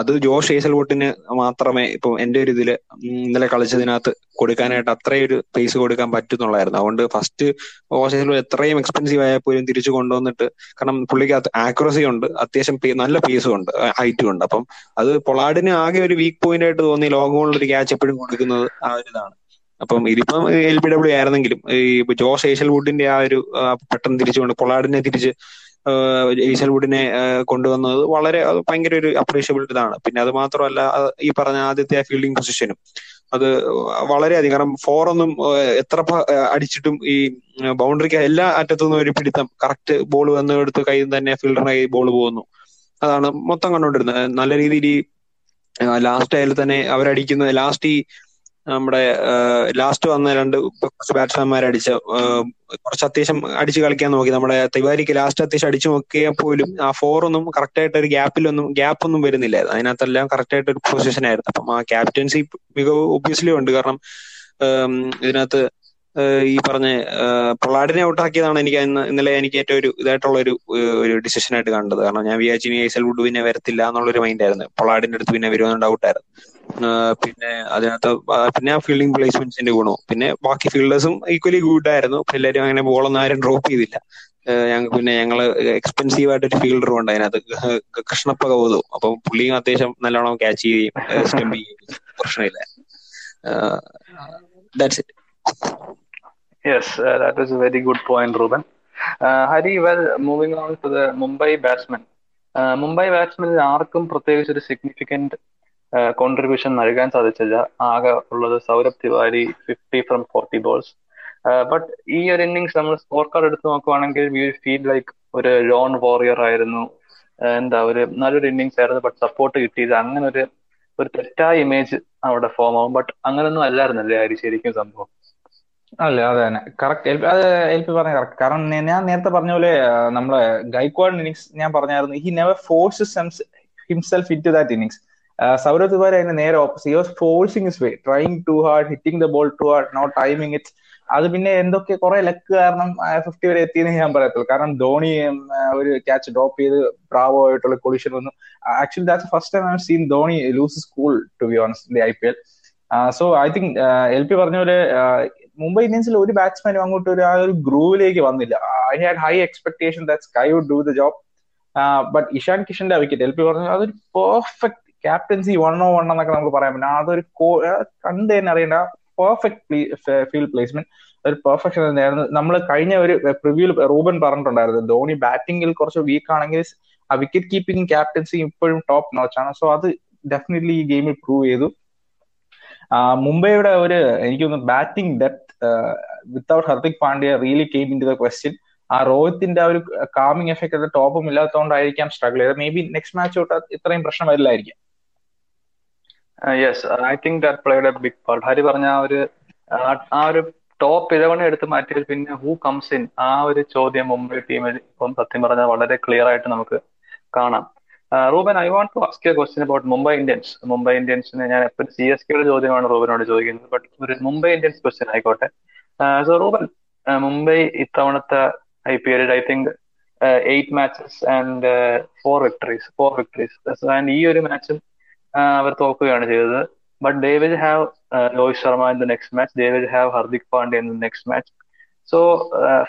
അത് ജോഷ് ഏസൽവോട്ടിന് മാത്രമേ ഇപ്പൊ എന്റെ ഒരു ഇതിൽ ഇന്നലെ കളിച്ചതിനകത്ത് കൊടുക്കാനായിട്ട് ഒരു പേസ് കൊടുക്കാൻ പറ്റുന്നുള്ളായിരുന്നു. അതുകൊണ്ട് ഫസ്റ്റ് ജോഷ് ഏസൽവോട്ട് എത്രയും എക്സ്പെൻസീവ് ആയാൽ പോലും തിരിച്ചു കൊണ്ടുവന്നിട്ട് കാരണം പുള്ളിക്ക് ആക്യുറസി ഉണ്ട് അത്യാവശ്യം നല്ല പേസും ഉണ്ട് ഹൈറ്റും ഉണ്ട്. അപ്പം അത് പൊളാർഡിന് ആകെ ഒരു വീക്ക് പോയിന്റ് ആയിട്ട് തോന്നി ലോങ് ബോളിൽ ഒരു ക്യാച്ച് എപ്പോഴും കൊടുക്കുന്നത് ആ ഒരു ഇതാണ്. അപ്പം ഇതിപ്പം എൽ ബി ഡബ്ല്യു ആയിരുന്നെങ്കിലും ഈ ജോസ് ഏഷ്യൽവുഡിന്റെ ആ ഒരു പെട്ടെന്ന് തിരിച്ചുകൊണ്ട് പൊളാർഡിനെ തിരിച്ച് ഈസൽവുഡിനെ കൊണ്ടുവന്നത് വളരെ ഭയങ്കര ഒരു അപ്രീഷ്യബിൾ ഇതാണ്. പിന്നെ അത് മാത്രമല്ല ഈ പറഞ്ഞ ആദ്യത്തെ ആ ഫീൽഡിംഗ് പൊസിഷനും അത് വളരെയധികം കാരണം ഫോറൊന്നും എത്ര അടിച്ചിട്ടും ഈ ബൗണ്ടറിക്ക് എല്ലാ അറ്റത്തുനിന്നും ഒരു പിടിത്തം കറക്റ്റ് ബോൾ വന്ന് എടുത്ത് കയ്യിൽ തന്നെ ഫീൽഡറിന്റെ കൈ ബോൾ പോകുന്നു. അതാണ് മൊത്തം കണ്ടുകൊണ്ടിരുന്നത്. നല്ല രീതിയിൽ ലാസ്റ്റ് ആയാലും തന്നെ അവരടിക്കുന്ന ലാസ്റ്റ് ഈ നമ്മുടെ ലാസ്റ്റ് വന്ന രണ്ട് കുറച്ച് ബാറ്റ്സ്മാൻമാർ അടിച്ച കുറച്ച് അത്യാവശ്യം അടിച്ച് കളിക്കാൻ നോക്കി. നമ്മുടെ തിവാരിക്ക് ലാസ്റ്റ് അത്യാവശ്യം അടിച്ചു നോക്കിയാൽ പോലും ആ ഫോർ ഒന്നും കറക്റ്റ് ആയിട്ട് ഒരു ഗ്യാപ്പിലൊന്നും ഗ്യാപ്പ് ഒന്നും വരുന്നില്ല അതിനകത്തെല്ലാം കറക്റ്റ് ആയിട്ട് ഒരു പൊസിഷൻ ആയിരുന്നു. അപ്പം ആ ക്യാപ്റ്റൻസി മികവ് ഒബ്വിയസ്ലി ഉണ്ട്. കാരണം ഇതിനകത്ത് ഈ പറഞ്ഞ പ്രൊളാഡിനെ ഔട്ടാക്കിയതാണ് എനിക്ക് ഇന്നലെ എനിക്ക് ഏറ്റവും ഒരു ഇതായിട്ടുള്ള ഒരു ഒരു ഡിസിഷൻ ആയിട്ട് കണ്ടത്. കാരണം ഞാൻ വിചാരിച്ചു ഐസൽ വുഡ് പിന്നെ വരത്തില്ല എന്നുള്ളൊരു മൈൻഡ് ആയിരുന്നു. പൊളാഡിന്റെ അടുത്ത് പിന്നെ വരുമെന്ന് ഡൗട്ടായിരുന്നു പിന്നെ അതിനകത്ത് പിന്നെ ആ ഫീൽഡിംഗ് പ്ലേസ്മെന്റ്സിന്റെ ഗുണവും. പിന്നെ ബാക്കി ഫീൽഡേഴ്സും ഈക്വലി ഗുഡ് ആയിരുന്നു. എല്ലാവരും അങ്ങനെ ബോളൊന്നും ആരും ഡ്രോപ്പ് ചെയ്തില്ല. പിന്നെ ഞങ്ങൾ എക്സ്പെൻസീവ് ആയിട്ട് ഒരു ഫീൽഡറും ഉണ്ട് അതിനകത്ത്. കൃഷ്ണപ്പ കൗതു. അപ്പൊ പുള്ളിയും അത്യാവശ്യം നല്ലോണം ക്യാച്ച് ചെയ്യുകയും സ്റ്റംപ് ചെയ്യുകയും പ്രശ്നമില്ല. That's it yes good point, Ruben. Uh, Hari, well, moving on to the Mumbai batsmen. Uh, Mumbai ബാറ്റ്സ്മാനിൽ ആർക്കും പ്രത്യേകിച്ച് ഒരു സിഗ്നിഫിക്കന്റ് കോൺട്രിബ്യൂഷൻ നൽകാൻ സാധിച്ചില്ല. ആകെ ഉള്ളത് Saurabh Tiwary fifty from forty balls but ഈ ഒരു ഇന്നിങ്സ് നമ്മൾ സ്കോർ കാർഡ് എടുത്ത് നോക്കുവാണെങ്കിൽ വി ഫീൽ ലൈക്ക് ഒരു ലോൺ വാറിയർ ആയിരുന്നു. എന്താ ഒരു നല്ലൊരു ഇന്നിങ്സ് ആയിരുന്നു ബട്ട് സപ്പോർട്ട് കിട്ടിയത് അങ്ങനെ ഒരു ഒരു തെറ്റായ ഇമേജ് അവിടെ ഫോം ആവും. ബട്ട് അങ്ങനൊന്നും അല്ലായിരുന്നല്ലേ ആര് ശരിക്കും സംഭവം? അല്ല അതെ തന്നെ. കറക്റ്റ് അത് എൽ പി പറഞ്ഞ കറക്റ്റ് കാരണം ഞാൻ നേരത്തെ പറഞ്ഞ പോലെ നമ്മളെ ഗൈക്വാഡ് ഇന്നിങ്സ് ഞാൻ പറഞ്ഞായിരുന്നു. He never force himself into that innings Saurav Tiwary അതിന് നേരെ opposite was forcing his way trying too hard hitting the ball too hard not timing it അത് പിന്നെ എന്തൊക്കെ കുറെ ലക്ക് കാരണം ഫിഫ്റ്റി വരെ എത്തിയെന്ന് ഞാൻ പറയത്തുള്ളൂ. കാരണം ധോണി ഒരു ക്യാച്ച് ഡ്രോപ്പ് ചെയ്ത് ബ്രാവോ ആയിട്ടുള്ള കൊളിഷൻ വന്നു. Actually that's first time I seen Dhoni lose his cool to be honest the I P L so I think L P പറഞ്ഞ പോലെ മുംബൈ ഇന്ത്യൻസിൽ ഒരു ബാറ്റ്സ്മാനും അങ്ങോട്ട് ഒരു ആ ഒരു ഗ്രൂവിലേക്ക് വന്നില്ല. I had high expectation that SKY would do the job but Ishan കിഷന്റെ wicket L P പറഞ്ഞു അതൊരു perfect captaincy one O one എന്നൊക്കെ നമുക്ക് പറയാൻ പറ്റും. അതൊരു കണ്ട് തന്നെ അറിയേണ്ട പെർഫെക്റ്റ് ഫീൽഡ് പ്ലേസ്മെന്റ് ഒരു പെർഫെക്ഷൻ തന്നെയായിരുന്നു. നമ്മൾ കഴിഞ്ഞ ഒരു പ്രിവ്യൂൽ റൂബൻ പറഞ്ഞിട്ടുണ്ടായിരുന്നു. ധോണി ബാറ്റിംഗിൽ കുറച്ച് വീക്ക് ആണെങ്കിൽ ആ വിക്കറ്റ് കീപ്പിംഗ് ക്യാപ്റ്റൻസി ഇപ്പോഴും ടോപ്പ് നോച്ചാണ് സോ അത് ഡെഫിനറ്റ്ലി ഈ ഗെയിമിൽ പ്രൂവ് ചെയ്തു. മുംബൈയുടെ ഒരു എനിക്ക് തോന്നുന്നു batting depth without Hardik Pandya really came into the question ആ രോഹിത്തിന്റെ ഒരു കാമിങ് എഫക്ട് ടോപ്പും ഇല്ലാത്തതുകൊണ്ടായിരിക്കാം സ്ട്രഗിൾ ചെയ്തത്. മേ ബി നെക്സ്റ്റ് മാച്ച് തൊട്ട് ഇത്രയും പ്രശ്നം വരില്ലായിരിക്കും. Yes I think that played a big part Hari പറഞ്ഞ ആ ഒരു ആ ഒരു ടോപ്പ് ഇലവൺ എടുത്ത് മാറ്റിയത് പിന്നെ ഹൂ കംസ് ഇൻ ആ ഒരു ചോദ്യം മുംബൈ ടീമിൽ ഇപ്പം സത്യം പറഞ്ഞാൽ വളരെ ക്ലിയർ ആയിട്ട് നമുക്ക് കാണാം. Ruben I want to ask you question about Mumbai Indians Mumbai ഇന്ത്യൻസിന് ഞാൻ എപ്പോഴും സി എസ് കെയുടെ ചോദ്യമാണ് റൂബനോട് ചോദിക്കുന്നത്. ബട്ട് ഒരു മുംബൈ ഇന്ത്യൻസ് ക്വസ്റ്റ്യൻ ആയിക്കോട്ടെ. സോ റൂബൻ മുംബൈ ഇത്തവണത്തെ ഐ പി എല്ലിൽ I think eight matches and four victories four victories and ഈ ഒരു മാച്ചും അവർ തോക്കുകയാണ് ചെയ്തത്. But they will have Rohit Sharma in the next match they will have Hardik Pandya in the next match so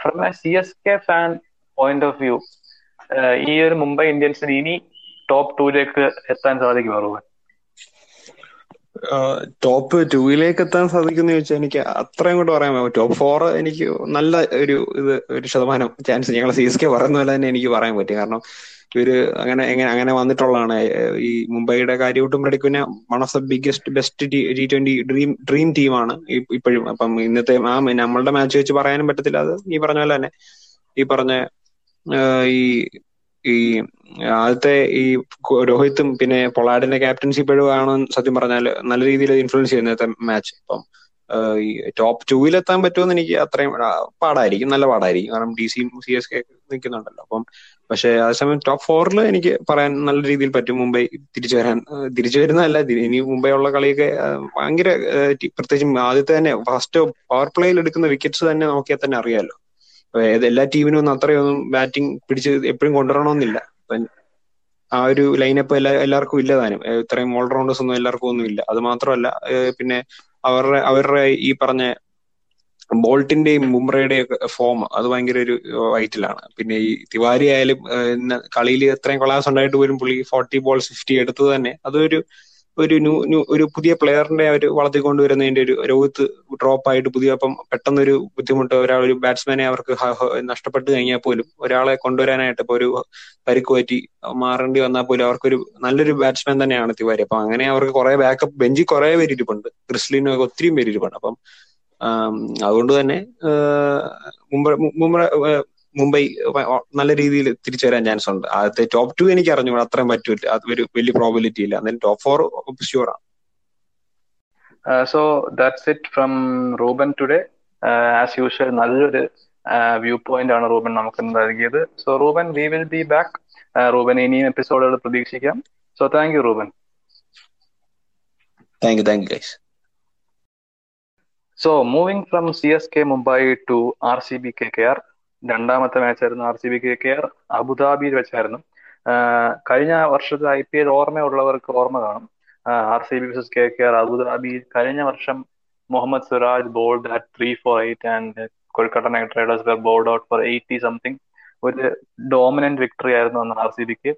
from a C S K fan point of view ഈ ഒരു മുംബൈ ഇന്ത്യൻസിന് ഇനി top ടൂയിലേക്ക് എത്താൻ സാധിക്കും റൂബൻ ടോപ്പ് ടൂയിലേക്ക് എത്താൻ സാധിക്കുന്ന ചോദിച്ചാൽ എനിക്ക് അത്രയും കൊണ്ട് പറയാൻ പറ്റും. ടോപ്പ് ഫോർ എനിക്ക് നല്ല ഒരു ഇത് ഒരു ശതമാനം ചാൻസ് ഞങ്ങൾ സി എസ് കെ പറയുന്ന പോലെ തന്നെ എനിക്ക് പറയാൻ പറ്റും. കാരണം ഇവർ അങ്ങനെ എങ്ങനെ അങ്ങനെ വന്നിട്ടുള്ളതാണ്. ഈ മുംബൈയുടെ കാര്യമായിട്ടും പിന്നെ one of the biggest best T twenty dream dream ടീമാണ് ഇപ്പോഴും. അപ്പം ഇന്നത്തെ ആ നമ്മളുടെ മാച്ച് വെച്ച് പറയാനും പറ്റത്തില്ല. അത് ഈ പറഞ്ഞ പോലെ തന്നെ. ഈ പറഞ്ഞ ഈ ഈ ആദ്യത്തെ ഈ രോഹിത്തും പിന്നെ പൊളാഡിന്റെ ക്യാപ്റ്റൻസി ഇപ്പോഴും ആണ് സത്യം പറഞ്ഞാൽ നല്ല രീതിയിൽ ഇൻഫ്ലുവൻസ് ചെയ്യുന്ന മാച്ച് അപ്പം ടോപ്പ് ടൂവിലെത്താൻ പറ്റുമെന്ന് എനിക്ക് അത്രയും പാടായിരിക്കും. നല്ല പാടായിരിക്കും. കാരണം ഡി സിയും സി എസ് കെ നിൽക്കുന്നുണ്ടല്ലോ. അപ്പം പക്ഷെ അതേസമയം ടോപ്പ് ഫോറിൽ എനിക്ക് പറയാൻ നല്ല രീതിയിൽ പറ്റും. മുംബൈ തിരിച്ചു വരാൻ തിരിച്ചു വരുന്നതല്ല. ഇനി മുംബൈ ഉള്ള കളിയൊക്കെ ഭയങ്കര പ്രത്യേകിച്ചും ആദ്യത്തെ തന്നെ ഫസ്റ്റ് പവർ പ്ലേയിൽ എടുക്കുന്ന വിക്കറ്റ്സ് തന്നെ നോക്കിയാൽ തന്നെ അറിയാലോ. എല്ലാ ടീമിനും ഒന്നും അത്രയൊന്നും ബാറ്റിംഗ് പിടിച്ച് എപ്പോഴും കൊണ്ടുവരണമെന്നില്ല. ആ ഒരു ലൈനപ്പ് എല്ലാ എല്ലാവർക്കും ഇല്ല താനും. ഇത്രയും ഓൾറൗണ്ടേഴ്സ് ഒന്നും എല്ലാവർക്കും ഒന്നും ഇല്ല അത് മാത്രമല്ല പിന്നെ അവരുടെ അവരുടെ ഈ പറഞ്ഞ ബോൾട്ടിന്റെയും ബുംറയുടെയും ഫോം അത് ഭയങ്കര ഒരു വൈറ്റിലാണ്. പിന്നെ ഈ തിവാരി ആയാലും കളിയിൽ എത്രയും കൊളാസ് ഉണ്ടായിട്ട് പോലും പുള്ളി. ഫോർട്ടി ബോൾസ് ഫിഫ്റ്റി എടുത്തത് തന്നെ. അതൊരു ഒരു ന്യൂ ന്യൂ ഒരു പുതിയ പ്ലെയറിന്റെ ഒരു വളർത്തിക്കൊണ്ടുവരുന്നതിന്റെ ഒരു രോഹിത് ഡ്രോപ്പ് ആയിട്ട് പുതിയ അപ്പം പെട്ടെന്നൊരു ബുദ്ധിമുട്ട് ഒരാൾ ഒരു ബാറ്റ്സ്മാനെ അവർക്ക് നഷ്ടപ്പെട്ട് കഴിഞ്ഞാൽ പോലും ഒരാളെ കൊണ്ടുവരാനായിട്ട് ഇപ്പൊ ഒരു പരിക്ക് പറ്റി മാറേണ്ടി വന്നാൽ പോലും അവർക്കൊരു നല്ലൊരു ബാറ്റ്സ്മാൻ തന്നെയാണ് തിവാരി. അപ്പൊ അങ്ങനെ അവർക്ക് കുറെ ബാക്കപ്പ് ബെഞ്ചിൽ കുറെ പേരിരിപ്പുണ്ട്. ക്രിസ്ലിനും ഒത്തിരി പേര് ഇരിപ്പുണ്ട് അപ്പം അതുകൊണ്ട് തന്നെ മുംബൈ മുംബൈ മുംബൈ നല്ല രീതിയിൽ തിരിച്ചു വരാൻ ചാൻസ് ഉണ്ട്. ആദ്യത്തെ ടോപ്പ് ടു എനിക്ക് അറിഞ്ഞു അത്രയും പറ്റൂല അത് ഒരു വലിയ പ്രോബിലിറ്റി ഇല്ല. എന്നാലും ടോപ്പ് ഫോർ ഷുവർ ആണ്. So that's it from Ruben today as usual നല്ലൊരു വ്യൂ പോയിന്റ് ആണ് റൂബൻ നമുക്ക് നൽകിയത്. So Ruben we will be back Ruben ഇനിയും എപ്പിസോഡുകൾ പ്രതീക്ഷിക്കാം. So thank you Ruben. Thank you thank you guys so moving from C S K Mumbai to R C B K K R രണ്ടാമത്തെ മാച്ചായിരുന്നു R C B K K R അബുദാബിയിൽ വെച്ചായിരുന്നു. കഴിഞ്ഞ വർഷത്തെ I P L ഓർമ്മയുള്ളവർക്ക് ഓർമ്മ കാണും. R C B versus K K R Abu Dhabi. കഴിഞ്ഞ വർഷം Mohammed Siraj bowled at three four eight and Kolkata Knight Riders bowled out for eighty something ഒരു ഡോമിനന്റ് വിക്ടറി ആയിരുന്നു അന്ന് ആർ സി ബിക്ക്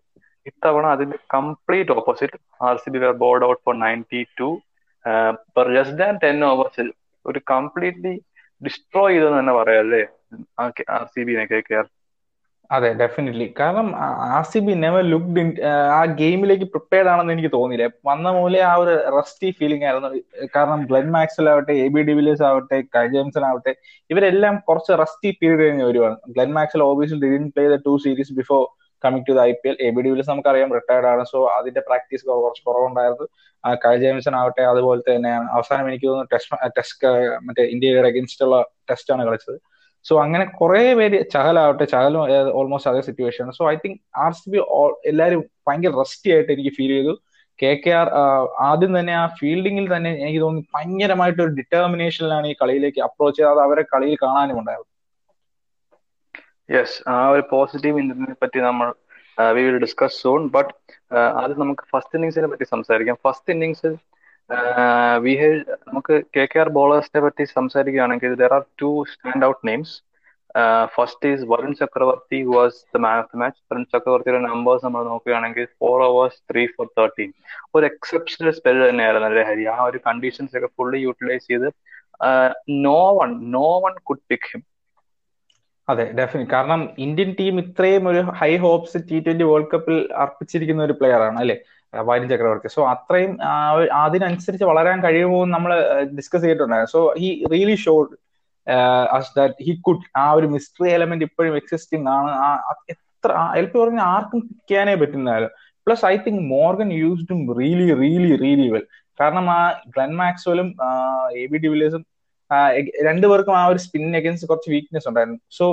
ഇത്തവണ അതിന്റെ complete opposite R C B were bowled out for ninety two per less than ten ഓവേഴ്സിൽ ഒരു completely destroy ചെയ്തെന്ന് തന്നെ പറയാം അല്ലേ? ആർ സി ബിനെ കെ കെ ആർ അതെ ഡെഫിനറ്റ്ലി കാരണം R C B never looked in ആ ഗെയിമിലേക്ക് പ്രിപ്പയർഡ് ആണെന്ന് എനിക്ക് തോന്നിയില്ല. വന്ന മൂലം ആ ഒരു റസ്റ്റി ഫീലിംഗ് ആയിരുന്നു. കാരണം ഗ്ലെൻ മാക്സൽ ആവട്ടെ എ ബി ഡിവിലിയേഴ്സ് ആവട്ടെ കൈ ജെയിംസൺ ആവട്ടെ ഇവരെല്ലാം കുറച്ച് റസ്റ്റി പീരീഡ് കഴിഞ്ഞ് വരുവാണ്. Glenn Maxwell obviously didn't play the two series before coming to the I P L A B de Villiers നമുക്കറിയാം റിട്ടയർഡ് ആണ്. സോ അതിന്റെ പ്രാക്ടീസ് കുറച്ച് കുറവുണ്ടായിരുന്നു. കൈ ജെയിംസൺ ആവട്ടെ അതുപോലെ തന്നെയാണ്. അവസാനം എനിക്ക് തോന്നുന്നു ടെസ്റ്റ് ടെസ്റ്റ് മറ്റേ ഇന്ത്യയുടെ അഗേൻസ്റ്റ് ഉള്ള ടെസ്റ്റ് ആണ് കളിച്ചത്. സോ അങ്ങനെ കുറെ പേര് ചഹലാവട്ടെ ചഹലും ഓൾമോസ്റ്റ് അതേ situation so I think R C B എല്ലാവരും ഭയങ്കര റെസ്റ്റി ആയിട്ട് എനിക്ക് ഫീൽ ചെയ്തു. കെ കെ ആർ ആദ്യം തന്നെ ആ ഫീൽഡിങ്ങിൽ തന്നെ എനിക്ക് തോന്നി ഭയങ്കരമായിട്ട് ഒരു ഡിറ്റർമിനേഷനിലാണ് ഈ കളിയിലേക്ക് അപ്രോച്ച് ചെയ്ത് അത് അവരെ കളിയിൽ കാണാനും ഉണ്ടായത് യെസ് ആ ഒരു പോസിറ്റീവ് ഇൻസിഡന്റിനെ പറ്റി നമ്മൾ ഡിസ്കസ് സോൺ ബട്ട് ആദ്യം നമുക്ക് ഫസ്റ്റ് ഇന്നിങ്സിനെ പറ്റി സംസാരിക്കാം. ഫസ്റ്റ് ഇന്നിങ്സിൽ നമുക്ക് കെ കെ ആർ ബോളേഴ്സിനെ പറ്റി സംസാരിക്കുകയാണെങ്കിൽ there are two stand out names first is Varun Chakravarthy was the man of the match Varun ചക്രവർത്തിയുടെ നമ്പേഴ്സ് നമ്മൾ നോക്കുകയാണെങ്കിൽ four overs three for thirteen ഒരു എക്സെപ്ഷണൽ സ്പെൽ തന്നെയായിരുന്നു അല്ലേ ഹരി ആ ഒരു കണ്ടീഷൻസ് ഒക്കെ ഫുള്ളി യൂട്ടിലൈസ് ചെയ്ത് no one no one could pick him അതെ ഡെഫിനറ്റ് കാരണം ഇന്ത്യൻ ടീം ഇത്രയും ഒരു high hopes T twenty World കപ്പിൽ അർപ്പിച്ചിരിക്കുന്ന ഒരു പ്ലെയർ ആണ് അല്ലെ? വരുൺ ചക്രവർത്തി. സോ അത്രയും അതിനനുസരിച്ച് വളരാൻ കഴിയുമോ നമ്മൾ ഡിസ്കസ് ചെയ്തിട്ടുണ്ടായിരുന്നു. So he really showed that he could ആ ഒരു മിസ്റ്ററി എലമെന്റ് ഇപ്പോഴും എക്സിസ്റ്റിംഗ് ആണ്. എത്ര എൽ പറഞ്ഞ ആർക്കും ചെയ്യാനേ പറ്റുന്നതായാലും പ്ലസ് ഐ തിങ്ക് മോർഗൻ യൂസ്ഡും റിയലി റിയലി റിയലി വെൽ കാരണം ആ ഗ്ലെൻ മാക്സ്വലും എ ബി ഡിവിലിയേഴ്സും രണ്ടുപേർക്കും ആ ഒരു സ്പിൻ അഗൻസ്റ്റ് കുറച്ച് വീക്ക്നെസ് ഉണ്ടായിരുന്നു. സോ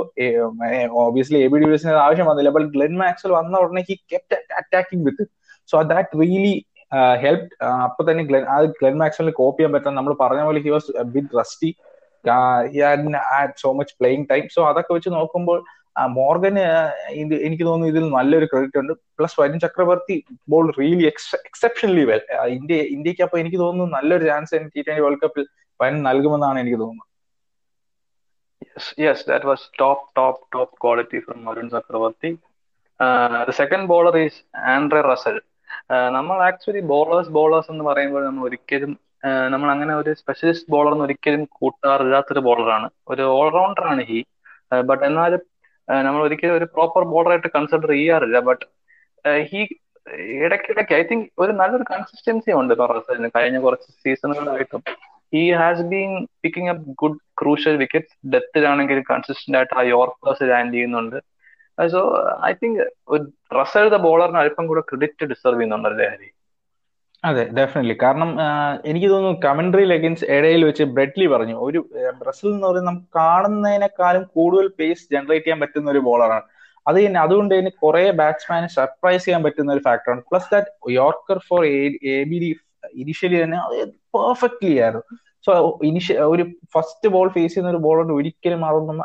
ഓബിയസ്ലി എ ബി ഡിവിലിയേഴ്സിന് ആവശ്യം വന്നില്ല. ബട്ട് ഗ്ലെൻ മാക്സ്വൽ വന്ന ഉടനെ he kept attacking with so that really help അപ്പൊ തന്നെ ഗ്ലെൻ ആ ഗ്ലെൻ മാക്സ്വലിന് കോപ്പ് ചെയ്യാൻ പറ്റാൻ നമ്മൾ പറഞ്ഞ പോലെ he was bit rusty so much playing time so അതൊക്കെ വെച്ച് നോക്കുമ്പോൾ മോർഗന് എനിക്ക് തോന്നുന്നു ഇതിൽ നല്ലൊരു ക്രെഡിറ്റ് ഉണ്ട്. Plus Varun Chakravarthy bowl really exceptionally well India ഇന്ത്യയ്ക്ക് അപ്പൊ എനിക്ക് തോന്നുന്നു നല്ലൊരു ചാൻസ് ടി ട്വന്റി വേൾഡ് കപ്പിൽ വരുൺ നൽകുമെന്നാണ് എനിക്ക് തോന്നുന്നത്. Yes that was top, top Andre Russell നമ്മൾ ആക്ച്വലി ബോളേഴ്സ് ബോളേഴ്സ് എന്ന് പറയുമ്പോൾ നമ്മൾ ഒരിക്കലും നമ്മൾ അങ്ങനെ ഒരു സ്പെഷ്യലിസ്റ്റ് ബോളർ എന്ന് ഒരിക്കലും കൂട്ടാറില്ലാത്തൊരു ബോളറാണ് ഒരു ഓൾറൗണ്ടർ ആണ് ഹി ബട്ട് എന്നാലും നമ്മൾ ഒരിക്കലും ഒരു പ്രോപ്പർ ബോളറായിട്ട് കൺസിഡർ ചെയ്യാറില്ല. ബട്ട് ഹി ഇടയ്ക്കിടയ്ക്ക് ഐ തിങ്ക് ഒരു നല്ലൊരു കൺസിസ്റ്റൻസി ഉണ്ട് റസലിന് കഴിഞ്ഞ കുറച്ച് സീസണുകളായിട്ടും he has been picking up good crucial wickets ഡെത്തിലാണെങ്കിൽ consistent ആയിട്ട് ആ യോർക്കേഴ്സ് ലാൻഡ് ചെയ്യുന്നുണ്ട്. So I think Russell the ബോളറിന് അല്പം കൂടെ ക്രെഡിറ്റ് ഡിസർവ് ചെയ്യുന്നുണ്ടല്ലേ ഹരി? അതെ ഡെഫിനറ്റ്ലി കാരണം എനിക്ക് തോന്നുന്നു കമന്ററിയിൽ ലെഗിൻസ് ഇടയിൽ വെച്ച് ബ്രെഡ്ലി പറഞ്ഞു. ഒരു ബ്രസിൽ എന്ന് പറയുന്നത് നമുക്ക് കാണുന്നതിനേക്കാളും കൂടുതൽ പേസ് ജനറേറ്റ് ചെയ്യാൻ പറ്റുന്ന ഒരു ബോളറാണ് അത് തന്നെ അതുകൊണ്ട് തന്നെ കുറെ ബാറ്റ്സ്മാനെ സർപ്രൈസ് ചെയ്യാൻ പറ്റുന്ന ഒരു ഫാക്ടറാണ് plus that yorker for A B D initially തന്നെ പെർഫെക്റ്റ്ലി ആയിരുന്നു. സോ ഇനിഷ്യ ഒരു ഫസ്റ്റ് ബോൾ ഫേസ് ചെയ്യുന്ന ഒരു ബോളോട് ഒരിക്കലും അതൊന്നും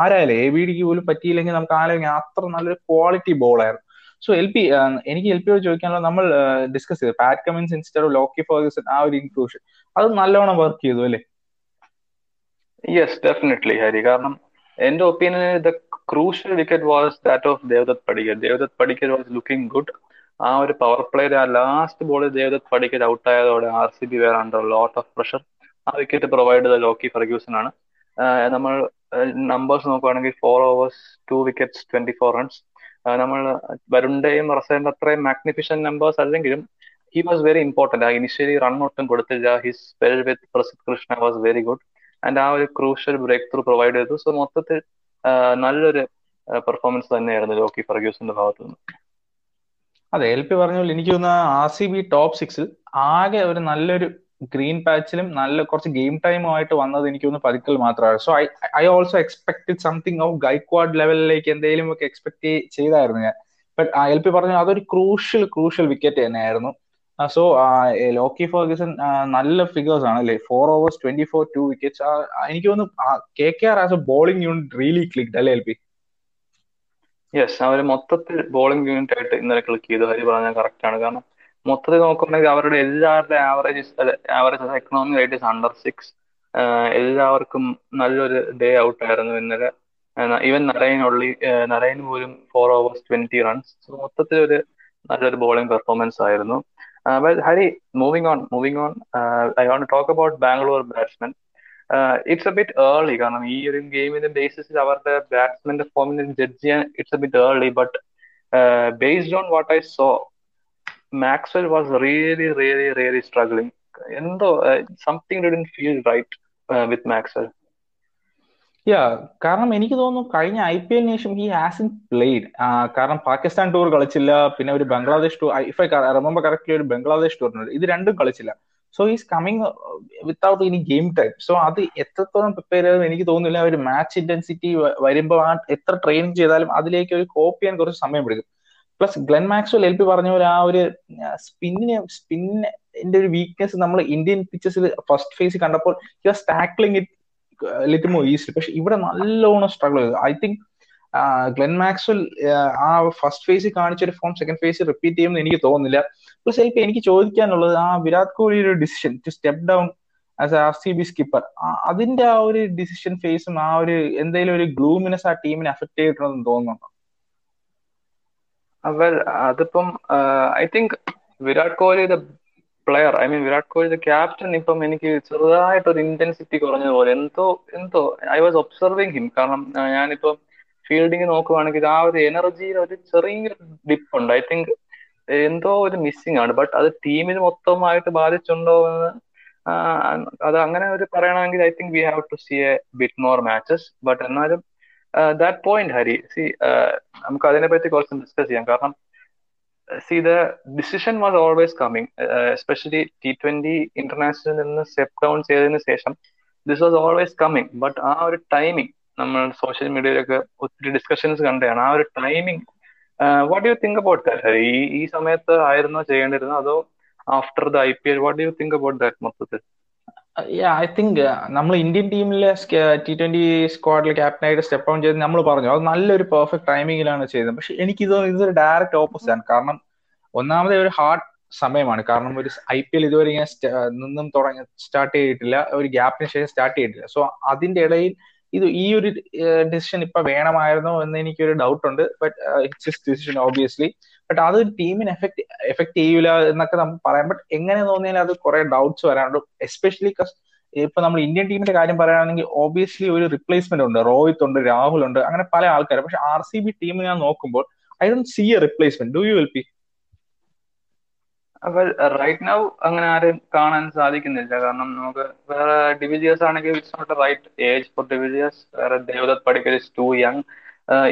ആരായാലും എ ബി ഡിക്ക് പോലും പറ്റിയില്ലെങ്കിൽ നമുക്ക് ആലോചിക്കാം അത്ര നല്ലൊരു ക്വാളിറ്റി ബോളായിരുന്നു സോ എൽ പി എനിക്ക് എൽ പിയോട് ചോദിക്കാനുള്ള നമ്മൾ ഡിസ്കസ് ചെയ്തു. Pat Cummins instead Lockie Ferguson ആ ഒരു ഇൻക്ലൂഷൻ അത് നല്ലോണം വർക്ക് ചെയ്തു അല്ലേ? Yes definitely Hari. കാരണം എന്റെ opinion the crucial wicket was that of Devdutt Padikkal Devdutt Padikkal was looking good ആ ഒരു പവർ പ്ലേയിൽ ആ last ball Devdutt Padikkal out ആയതോടെ R C B were under lot of pressure ആ വിക്കറ്റ് പ്രൊവൈഡ് ചെയ്ത Lockie Ferguson ആണ്. നമ്മൾ നമ്പേഴ്സ് നോക്കുകയാണെങ്കിൽ four overs two wickets twenty four runs നമ്മൾ വരുണിന്റെയും റസേന്റെ അത്രയും മാഗ്നിഫിഷൻ നമ്പേഴ്സ് അല്ലെങ്കിലും ഹി വാസ് വെരി ഇമ്പോർട്ടന്റ് ആ ഇനിഷ്യലി റൺ ഒട്ടും കൊടുത്തില്ല. His spell with Prasidh Krishna was very good and ആ ഒരു ക്രൂഷ്യൽ ബ്രേക്ക് ത്രൂ പ്രൊവൈഡ് ചെയ്തു. സോ മൊത്തത്തിൽ നല്ലൊരു പെർഫോമൻസ് തന്നെയായിരുന്നു ലോക്കി ഫർഗ്യൂസിന്റെ ഭാഗത്തു നിന്ന് അതെ എൽ പി പറഞ്ഞ പോലെ എനിക്ക് തോന്നുന്ന ആർ സി ബി ടോപ്പ് സിക്സിൽ ആകെ ഒരു നല്ലൊരു ഗ്രീൻ പാച്ചിലും നല്ല കുറച്ച് ഗെയിം ടൈമുമായിട്ട് വന്നത് എനിക്ക് തോന്നുന്നു പതുക്കൽ മാത്രമാണ്. So I I also expected something of Gaikwad ലെവലിലേക്ക് എന്തെങ്കിലും ഒക്കെ എക്സ്പെക്ട് ചെയ്തായിരുന്നു ഞാൻ. ബട്ട് എൽ പി പറഞ്ഞു അതൊരു ക്രൂഷ്യൽ ക്രൂഷ്യൽ വിക്കറ്റ് തന്നെയായിരുന്നു. സോ ലോക്കി ഫോഗസൺ നല്ല ഫിഗേഴ്സ് ആണ് അല്ലേ? Four overs twenty four two wickets എനിക്ക് തോന്നുന്നു K K R as a bowling unit really clicked അല്ലേ എൽ പി യെസ് അവർ മൊത്തത്തിൽ ബോളിംഗ് യൂണിറ്റ് ആയിട്ട് ഇന്നലെ ക്ലിക്ക് ചെയ്തു. ഹരി പറഞ്ഞാൽ കറക്റ്റ് ആണ്. കാരണം മൊത്തത്തിൽ നോക്കുകയാണെങ്കിൽ അവരുടെ എല്ലാവരുടെ average average economic rate under six എല്ലാവർക്കും നല്ലൊരു ഡേ ഔട്ട് ആയിരുന്നു ഇന്നലെ. ഈവൻ നരൈൻ ഉള്ളി നരൈൻ പോലും ഫോർ ഓവേഴ്സ് ട്വന്റി റൺസ് മൊത്തത്തിൽ ഒരു നല്ലൊരു ബോളിംഗ് പെർഫോമൻസ് ആയിരുന്നു. Hari moving on moving on I won't talk about Bangalore batsmen it's a bit early കാരണം ഈ ഒരു ഗെയിമിന്റെ ബേസിസിൽ അവരുടെ ബാറ്റ്സ്മാന്റെ ഫോമിനെ ജഡ്ജ് ചെയ്യാൻ it's a bit early but based on what I so Maxwell was really really really struggling എന്തോ something didn't feel right with Maxwell yeah കാരണം എനിക്ക് തോന്നുന്നു കഴിഞ്ഞ ഐ പി എല്ലിന് ശേഷം ഹി ഹാസ് ഇൻ പ്ലേഡ് കാരണം പാകിസ്ഥാൻ ടൂർ കളിച്ചില്ല പിന്നെ ഒരു Bangladesh tour if I remember correctly ഒരു ബംഗ്ലാദേശ് ടൂറിനുണ്ട് ഇത് രണ്ടും കളിച്ചില്ല. So is coming without any game time so അത് എത്രത്തോളം പ്രിപ്പയർ ചെയ്തെന്ന് എനിക്ക് തോന്നുന്നില്ല ഒരു മാച്ച് ഇന്റൻസിറ്റി വരുമ്പോൾ ആ എത്ര ട്രെയിൻ ചെയ്താലും അതിലേക്ക് ഒരു കോപ്പ് ചെയ്യാൻ കുറച്ച് സമയം എടുക്കും. Plus Glenn Maxwell L P പറഞ്ഞ പോലെ ആ ഒരു സ്പിന്നിന് സ്പിന്നിന്റെ ഒരു വീക്ക്നെസ് നമ്മൾ ഇന്ത്യൻ പിച്ചസിൽ ഫസ്റ്റ് ഫേസ് കണ്ടപ്പോൾ tackling it little more east പക്ഷെ ഇവിടെ നല്ലോണം സ്ട്രഗിൾ ചെയ്തു. ഐ തിങ്ക് ഗ്ലെൻ മാക്സ്വൽ ആ ഫസ്റ്റ് ഫേസിൽ കാണിച്ച ഒരു ഫോം സെക്കൻഡ് ഫേസിൽ റിപ്പീറ്റ് ചെയ്യുമെന്ന് എനിക്ക് തോന്നുന്നില്ല. പ്ലസ് എനിക്ക് എനിക്ക് ചോദിക്കാനുള്ളത് ആ വിരാട് കോഹ്ലിയുടെ ഒരു decision to step down as R C B skipper അതിന്റെ ആ ഒരു ഡിസിഷൻ ഫേസും ആ ഒരു എന്തെങ്കിലും ഒരു ഗ്ലൂമിനെസ് ആ ടീമിനെ അഫക്ട് ചെയ്തിട്ടുണ്ടെന്ന് തോന്നുന്നുണ്ടോ? വെൽ അതിപ്പം I think Virat Kohli the player I mean Virat Kohli the captain ഇപ്പം എനിക്ക് ചെറുതായിട്ട് ഒരു ഇന്റൻസിറ്റി കുറഞ്ഞതുപോലെ എന്തോ എന്തോ ഐ വാസ് ഒബ്സർവിങ് ഹിം കാരണം ഞാനിപ്പം ഫീൽഡിങ് നോക്കുവാണെങ്കിൽ ആ ഒരു എനർജിയിൽ ഒരു ചെറിയൊരു ഡിപ്പ് ഉണ്ട്. ഐ തിങ്ക് എന്തോ ഒരു മിസ്സിംഗ് ആണ്. ബട്ട് അത് ടീമിന് മൊത്തമായിട്ട് ബാധിച്ചുണ്ടോ എന്ന് അത് അങ്ങനെ ഒരു പറയണമെങ്കിൽ I think we have to see a bit more matches but എന്നാലും ദാറ്റ് പോയിന്റ് ഹരി സി നമുക്ക് അതിനെപ്പറ്റി കുറച്ച് ഡിസ്കസ് ചെയ്യാം. കാരണം see the decision was always coming especially T twenty ഇന്റർനാഷണലിൽ നിന്ന് സ്റ്റെപ്പ് ഡൗൺ ചെയ്തതിനു ശേഷം this was always coming but ആ ഒരു ടൈമിംഗ് നമ്മൾ സോഷ്യൽ മീഡിയയിലൊക്കെ ഒത്തിരി ഡിസ്കഷൻസ് കണ്ടതാണ്. ആ ഒരു timing what you think about that ഈ ഈ സമയത്ത് ആയിരുന്നോ ചെയ്യേണ്ടിരുന്നത് അതോ after the I P L what you think about that മൊത്തത്തിൽ? ഐ തിങ്ക് നമ്മൾ ഇന്ത്യൻ ടീമിലെ ടി ട്വന്റി സ്ക്വാഡിൽ ക്യാപ്റ്റനായിട്ട് സ്റ്റെപ്പ് ഔൺ ചെയ്ത് നമ്മൾ പറഞ്ഞു. അത് നല്ലൊരു പെർഫെക്റ്റ് ടൈമിങ്ങിലാണ് ചെയ്തത്. പക്ഷെ എനിക്ക് ഇത് ഇതൊരു ഡയറക്റ്റ് ഓപ്പോസിറ്റ് ആണ്. കാരണം ഒന്നാമത് ഒരു ഹാർഡ് സമയമാണ്. കാരണം ഒരു ഐ പി എൽ ഇതുവരെ ഇങ്ങനെ നിന്നും തുടങ്ങി സ്റ്റാർട്ട് ചെയ്തിട്ടില്ല. ഒരു ഗ്യാപ്പിന് ശേഷം സ്റ്റാർട്ട് ചെയ്തിട്ടില്ല. സോ അതിന്റെ ഇടയിൽ ഇത് ഈ ഒരു ഡിസിഷൻ ഇപ്പൊ വേണമായിരുന്നോ എന്ന് എനിക്കൊരു ഡൗട്ട് ഉണ്ട്. But it's decision obviously but അത് ടീമിന് എഫക്ട് എഫക്ട് ചെയ്യൂല എന്നൊക്കെ നമുക്ക് പറയാം. ബട്ട് എങ്ങനെ തോന്നിയാൽ അത് കുറെ ഡൗട്ട്സ് വരാനുണ്ട് എസ്പെഷ്യലി ഇപ്പൊ നമ്മൾ ഇന്ത്യൻ ടീമിന്റെ കാര്യം പറയുകയാണെങ്കിൽ ഓബിയസ്ലി ഒരു റിപ്ലേസ്മെന്റ് ഉണ്ട്. റോഹിത് ഉണ്ട് രാഹുൽ ഉണ്ട് അങ്ങനെ പല ആൾക്കാരും. പക്ഷെ ആർ സി ബി ടീം ഞാൻ നോക്കുമ്പോൾ I don't see a replacement do you L P well right now അങ്ങനെ ആരും കാണാൻ സാധിക്കുന്നില്ല. കാരണം നമുക്ക് വേറെ ഡിവിജിയേഴ്സ് ആണെങ്കിൽ it's not right age for de Villiers വേറെ Devdutt Padikkal is too young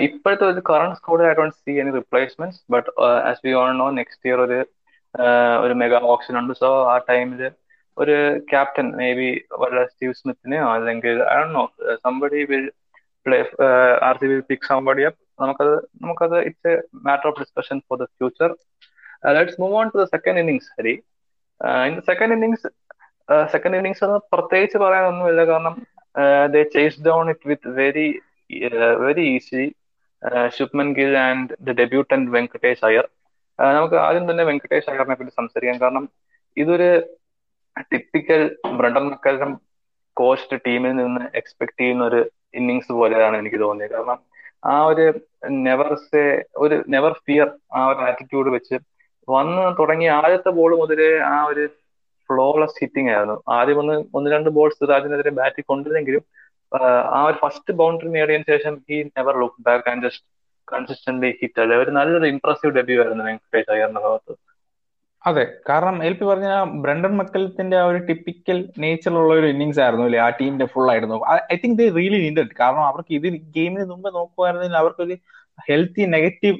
ഇപ്പോഴത്തെ ഒരു current സ്കോഡിൽ I don't see any replacements but as we on no next year ഒരു ഒരു മെഗാ ഓപ്ഷൻ ഉണ്ട്. സോ ആ ടൈമിൽ ഒരു ക്യാപ്റ്റൻ മേ ബി വല്ല സ്റ്റീവ് സ്മിത്തിനെയോ അല്ലെങ്കിൽ I Dr know somebody will play R C B pick somebody up നമുക്കത് നമുക്കത് it's a matter of discussion for the future let's move on to the second innings Hari in the second innings second innings എന്ന് പ്രത്യേകിച്ച് പറയാനൊന്നുമില്ല. കാരണം they chase down it with very very easy Shubman Gill and the debutant Venkatesh Iyer നമുക്ക് ആദ്യം തന്നെ വെങ്കടേഷ് അയ്യറിനെ പറ്റി സംസാരിക്കാം. കാരണം ഇതൊരു ടിപ്പിക്കൽ ബ്രണ്ടൻ മക്കലം കോസ്റ്റ് ടീമിൽ നിന്ന് എക്സ്പെക്ട് ചെയ്യുന്ന ഒരു ഇന്നിങ്സ് പോലെയാണ് എനിക്ക് തോന്നിയത്. കാരണം ആ ഒരു നെവർ സേ ഒരു നെവർ ഫിയർ ആ ഒരു ആറ്റിറ്റ്യൂഡ് വെച്ച് വന്ന് തുടങ്ങിയ ആദ്യത്തെ ബോൾ മുതലേ ആ ഒരു ഫ്ലോലെസ് ഹിറ്റിംഗ് ആയിരുന്നു. ആദ്യം ഒന്ന് ഒന്ന് രണ്ട് ബോൾ സിറാജിനെതിരെ ബാറ്റിൽ കൊണ്ടിരുന്നെങ്കിലും ആ ഒരു ഫസ്റ്റ് ബൗണ്ടറി നേടിയതിനു ശേഷം he never look back and just consistent hit അല്ലെ? ഒരു നല്ലൊരു ഇംപ്രസീവ് ഡെബ്യൂ ആയിരുന്നു വെങ്കടേഷ് അയ്യറിന്റെ ഭാഗത്ത്. അതെ. കാരണം എൽ പി പറഞ്ഞ ബ്രണ്ടൻ മക്കലത്തിന്റെ ആ ഒരു ടിപ്പിക്കൽ നേച്ചറുള്ള ഒരു ഇന്നിങ്സ് ആയിരുന്നു അല്ലേ? ആ ടീമിന്റെ ഫുൾ ആയിരുന്നു. I think they really needed കാരണം അവർക്ക് ഇത് ഗെയിമിന് മുമ്പ് നോക്കുവായിരുന്നെങ്കിൽ അവർക്കൊരു ഹെൽത്തി നെഗറ്റീവ്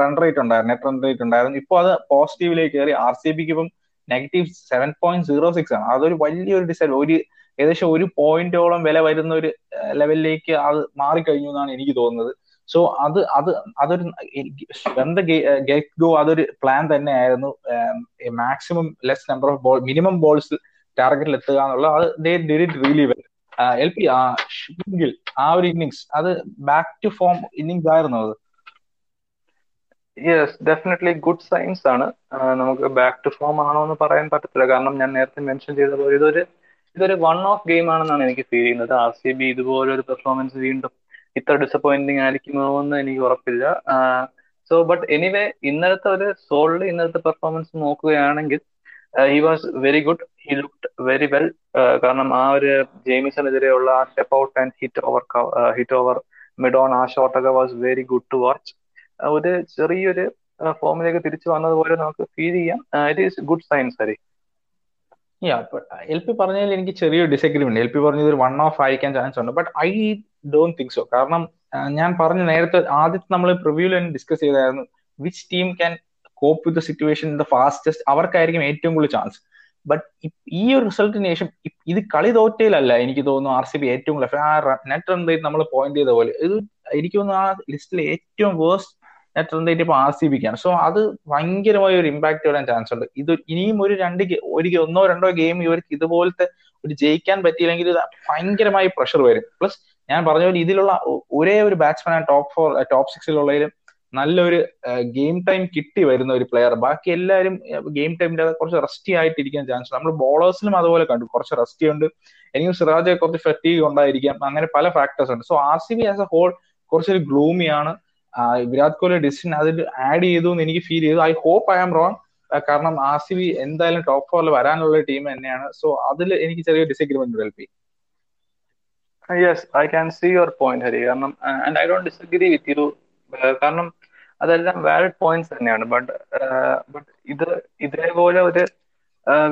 റൺ റേറ്റ് ഉണ്ടായിരുന്നു നെറ്റ് റൺ റേറ്റ് ഉണ്ടായിരുന്നു. ഇപ്പോൾ അത് പോസിറ്റീവിലേക്ക് കയറി. ആർ സി ബിക്ക് ഇപ്പം negative seven point zero six ആണ്. അതൊരു വലിയൊരു ഡിസൈഡ് ഒരു ഏകദേശം ഒരു പോയിന്റോളം വില വരുന്ന ഒരു ലെവലിലേക്ക് അത് മാറിക്കഴിഞ്ഞു എന്നാണ് എനിക്ക് തോന്നുന്നത്. സോ അത് അത് അതൊരു ഗെറ്റ് ഗോ അതൊരു പ്ലാൻ തന്നെ ആയിരുന്നു maximum less number of ball minimum balls ടാർഗറ്റിൽ എത്തുക എന്നുള്ള അത് they did really well L P ആ ഒരു ഇന്നിങ്സ് അത് ബാക്ക് ടു ഫോം ഇന്നിങ്സ് ആയിരുന്നു അത്. യെസ് ഡെഫിനറ്റ്ലി ഗുഡ് സയൻസ് ആണ്. നമുക്ക് ബാക്ക് ടു ഫോം ആണോ എന്ന് പറയാൻ പറ്റത്തില്ല. കാരണം ഞാൻ നേരത്തെ മെൻഷൻ ചെയ്ത പോലെ ഇതൊരു ഇതൊരു വൺ ഓഫ് ഗെയിം ആണെന്നാണ് എനിക്ക് ഫീൽ ചെയ്യുന്നത്. ആർ സി ബി ഇതുപോലൊരു പെർഫോമൻസ് വീണ്ടും ഇത്ര ഡിസപ്പോയിന്റിങ് ആയിരിക്കുമോ എന്ന് എനിക്ക് ഉറപ്പില്ല. സോ ബട്ട് എനിവേ ഇന്നലത്തെ ഒരു സോളിൽ ഇന്നലത്തെ പെർഫോമൻസ് നോക്കുകയാണെങ്കിൽ he was very good he looked very well കാരണം ആ ഒരു ജെയിമിസണെതിരെയുള്ള ആ step out and hit over hit over mid on ആ ഷോട്ടൊക്കെ was very good to watch ഒരു ചെറിയൊരു ഫോമിലേക്ക് തിരിച്ചു വന്നതുപോലെ നമുക്ക് ഫീൽ ചെയ്യാം. It is good signs Hari L P പറഞ്ഞതിൽ എനിക്ക് ചെറിയൊരു ഡിസഗ്രിമെന്റ് എൽ പി പറഞ്ഞത് ഒരു വൺ ഓഫ് ആയിരിക്കാൻ ചാൻസ് ഉണ്ട്. But I don't think so കാരണം ഞാൻ പറഞ്ഞ നേരത്തെ ആദ്യത്തെ നമ്മൾ പ്രിവ്യൂവിൽ ഡിസ്കസ് ചെയ്തായിരുന്നു which team can cope with situation the fastest അവർക്കായിരിക്കും ഏറ്റവും കൂടുതൽ ചാൻസ് ബട്ട് ഈ ഒരു റിസൾട്ടിന് ശേഷം ഇത് കളി തോറ്റയിലല്ല എനിക്ക് തോന്നുന്നു ആർ സി ബി ഏറ്റവും കൂടുതൽ. നെറ്റ് റൺ നമ്മൾ പോയിന്റ് ചെയ്ത പോലെ. ഇത് എനിക്ക് തോന്നുന്നു ആ ലിസ്റ്റിലെ ഏറ്റവും വേഴ്സ്റ്റ് നെറ്റ് റൺ റേറ്റ് ഇപ്പൊ ആർ സി ബിക്കാണ് സോ അത് ഭയങ്കരമായ ഒരു ഇമ്പാക്ട് വരാൻ ചാൻസ് ഉണ്ട്. ഇത് ഇനിയും ഒരു രണ്ട് ഒരു ഒന്നോ രണ്ടോ ഗെയിം ഇവർക്ക് ഇതുപോലത്തെ ഒരു ജയിക്കാൻ പറ്റിയില്ലെങ്കിൽ ഭയങ്കരമായി പ്രഷർ വരും. പ്ലസ് ഞാൻ പറഞ്ഞ പോലെ ഇതിലുള്ള ഒരേ ഒരു ബാറ്റ്സ്മാൻ ടോപ്പ് ഫോർ ടോപ്പ് സിക്സിലുള്ളതിലും നല്ലൊരു ഗെയിം ടൈം കിട്ടി വരുന്ന ഒരു പ്ലെയർ ബാക്കി എല്ലാവരും ഗെയിം ടൈമിന്റെ കുറച്ച് റെസ്റ്റി ആയിട്ടിരിക്കാൻ ചാൻസ് ഉണ്ട്. നമ്മൾ ബോളേഴ്സിലും അതുപോലെ കണ്ടു. കുറച്ച് റെസ്റ്റി ഉണ്ട്. എനിക്കും സിറാജ് കുറച്ച് ഫെറ്റീവ് ഉണ്ടായിരിക്കാം. അങ്ങനെ പല ഫാക്ടേഴ്സ് ഉണ്ട്. So R C B as a whole കുറച്ചൊരു ഗ്ലൂമിയാണ് വിരാട് കോഹ്ലി ഡിസിഷൻ അതിൽ ആഡ് ചെയ്തു എന്ന് എനിക്ക് ഫീൽ ചെയ്തു. I hope I am wrong കാരണം ആർ സി ബി എന്തായാലും ടോപ്പ് ഫോറിൽ വരാനുള്ള ടീം തന്നെയാണ്. സോ അതിൽ എനിക്ക് ചെറിയ disagreement L P yes I can see your point Hari. കാരണം and I don't disagree with you കാരണം അതെല്ലാം വാലിഡ് പോയിന്റ്സ് തന്നെയാണ്. ബട്ട് ബട്ട് ഇത് ഇതേപോലെ ഒരു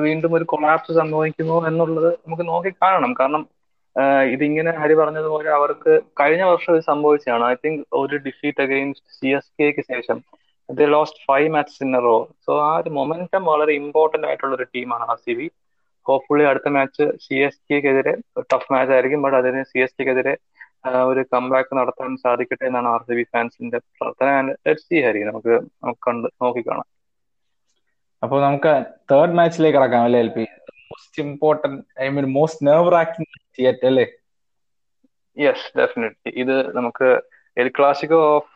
വീണ്ടും ഒരു കൊളാപ്സ് സംഭവിക്കുമോ എന്നുള്ളത് നമുക്ക് നോക്കി കാണണം. കാരണം ഇതിങ്ങനെ ഹരി പറഞ്ഞതുപോലെ അവർക്ക് കഴിഞ്ഞ വർഷം ഇത് സംഭവിച്ചതാണ്. ഐ തിങ്ക് ഒരു ഡിഫീറ്റ് അഗെയിൻസ്റ്റ് സി എസ് കെക്ക് ശേഷം lost five match in a row so ആ ഒരു മൊമെന്റം വളരെ ഇമ്പോർട്ടന്റ് ആയിട്ടുള്ള ഒരു ടീമാണ് ആർ സി ബി ഹോപ്പ്ഫുള്ളി അടുത്ത മാച്ച് സി എസ് കെക്കെതിരെ ടഫ് മാച്ച് ആയിരിക്കും. ബട്ട് അതിന് സി എസ് കെക്കെതിരെ ഒരു കംബാക്ക് നടത്താൻ സാധിക്കട്ടെ എന്നാണ് ആർ സി ബി ഫാൻസിന്റെ പ്രാർത്ഥന. സി ഹരി നമുക്ക് നമുക്ക് കണ്ട് നോക്കിക്കാണാം അപ്പൊ നമുക്ക് തേർഡ് മാച്ചിലേക്ക് കടക്കാം അല്ലേ L P most important I mean most nerve racking theatre അല്ലേ? യെസ് ഡെഫിനറ്റ്ലി ഇത് നമുക്ക് El Clasico of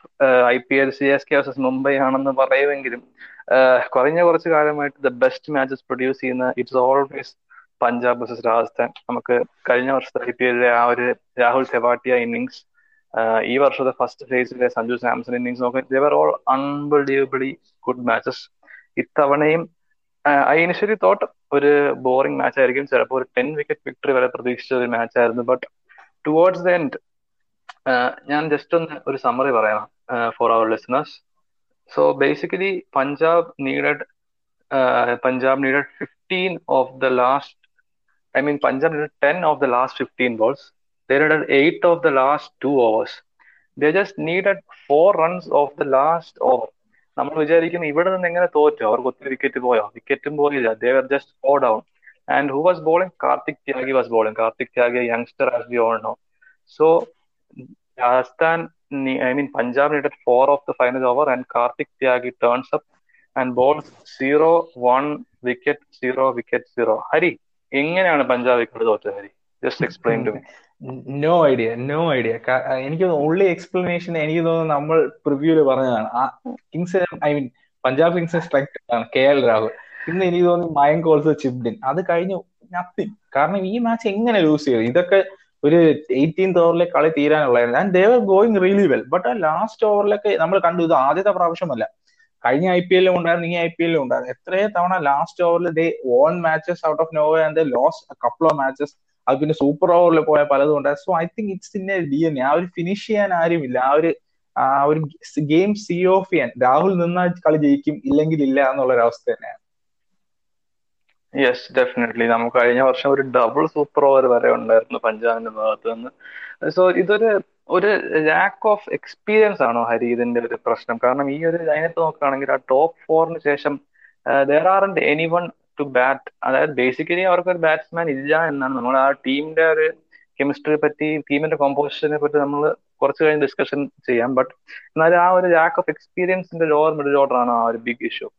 I P L C S K versus Mumbai ആണെന്ന് പറയുമെങ്കിലും കുറഞ്ഞ കുറച്ച് കാലമായിട്ട് ദ ബെസ്റ്റ് മാച്ചസ് പ്രൊഡ്യൂസ് ചെയ്യുന്ന it's always Punjab versus Rajasthan നമുക്ക് കഴിഞ്ഞ വർഷത്തെ ഐ പി എല്ലിലെ ആ ഒരു രാഹുൽ സെവാട്ടിയ ഇന്നിങ്സ് ഈ വർഷത്തെ ഫസ്റ്റ് ഫേസിലെ സഞ്ജു സാംസൺ ഇന്നിങ്സ് നോക്കി ഓൾ അൺബിലീവബിളി ഗുഡ് മാച്ചസ് ഇത്തവണയും ഐ ഇനിഷ്യലി തോട്ട് ഒരു ബോറിംഗ് മാച്ച് ആയിരിക്കും. ചിലപ്പോൾ ഒരു ടെൻ വിക്കറ്റ് വിക്ടറി വരെ പ്രതീക്ഷിച്ച ഒരു മാച്ച് ആയിരുന്നു. ബട്ട് ടുവേർഡ്സ് ദ എൻഡ് ഞാൻ ജസ്റ്റ് ഒന്ന് ഒരു സമ്മറി പറയാം for our listeners so basically Punjab needed Punjab needed fifteen off the last I mean Punjab needed ten off the last fifteen balls they needed eight off the last two overs they just needed four runs off the last over നമ്മൾ വിചാരിക്കുന്നു ഇവിടെ നിന്ന് എങ്ങനെ തോറ്റോ? അവർക്ക് ഒത്തിരി wicket പോയോ? വിക്കറ്റും പോയില്ല. They were just four down and who was bowling Kartik Tyagi was bowling Kartik Tyagi youngster as we all so Rajasthan I mean Punjab four off the final over and Kartik Tyagi turns up and balls zero one wicket zero wicket zero Hari എങ്ങനെയാണ് Punjab wicket തോറ്റത്? Hari? Just explain to no idea no idea എനിക്ക് ഉള്ളി explanation എനിക്ക് തോന്നുന്നു നമ്മൾ പ്രിവ്യൂൽ പറഞ്ഞതാണ്. ആ kings I mean Punjab Kings strike ആണ് കെ എൽ രാഹുൽ ഇന്ന് എനിക്ക് തോന്നുന്നു മയം കോൾസ് ചിബ്ഡിൻ അത് കഴിഞ്ഞു നത്തിങ് കാരണം ഈ മാച്ച് എങ്ങനെ ലൂസ് ചെയ്തു? ഇതൊക്കെ ഒരു എയ്റ്റീൻത് ഓവറിലെ കളി തീരാനുള്ളതാണ് and they were going really well but ആ ലാസ്റ്റ് ഓവറിലൊക്കെ നമ്മൾ കണ്ടു ഇത് ആദ്യത്തെ പ്രാവശ്യമല്ല. കഴിഞ്ഞ ഐ പി എല്ലിലും ഉണ്ടായിരുന്നു ഈ ഐ പി എല്ലിലും ഉണ്ടായിരുന്നു. എത്രയോ തവണ ലാസ്റ്റ് ഓവറിൽ they won matches out of nowhere and they lost couple of matches അത് പിന്നെ സൂപ്പർ ഓവറിൽ പോയ പലതും ഉണ്ട് so I think it's in a D N ആ ഒരു ഫിനിഷ് ചെയ്യാൻ ആരുമില്ല. ആ ഒരു ആ ഒരു ഗെയിം സി ഓഫ് ചെയ്യാൻ. രാഹുൽ നിന്നാൽ കളി ജയിക്കും ഇല്ലെങ്കിൽ ഇല്ല എന്നുള്ള ഒരു അവസ്ഥ തന്നെയാണ്. യെസ് ഡെഫിനറ്റ്ലി നമുക്ക് കഴിഞ്ഞ വർഷം ഒരു ഡബിൾ സൂപ്പർ ഓവർ വരെ ഉണ്ടായിരുന്നു പഞ്ചാബിന്റെ ഭാഗത്ത് നിന്ന്. സോ ഇതൊരു ഒരു ലാക്ക് ഓഫ് എക്സ്പീരിയൻസ് ആണോ ഹരി ഇതിന്റെ ഒരു പ്രശ്നം? കാരണം ഈ ഒരു ലൈനത്ത് നോക്കുകയാണെങ്കിൽ ആ ടോപ്പ് ഫോറിന് ശേഷം there are any one two bat അതായത് ബേസിക്കലി അവർക്ക് ഒരു ബാറ്റ്സ്മാൻ ഇല്ല എന്നാണ്. നമ്മൾ ആ ടീമിന്റെ ഒരു കെമിസ്ട്രിയെ പറ്റി ടീമിന്റെ കോമ്പോസിഷനെ പറ്റി നമ്മൾ കുറച്ച് കഴിഞ്ഞ് ഡിസ്കഷൻ ചെയ്യാം. ബട്ട് എന്നാലും ആ ഒരു ലാക്ക് ഓഫ് എക്സ്പീരിയൻസിന്റെ ലോവർ മിഡിൽ ഓർഡർ ആണ് ആ ഒരു ബിഗ് ഇഷ്യൂ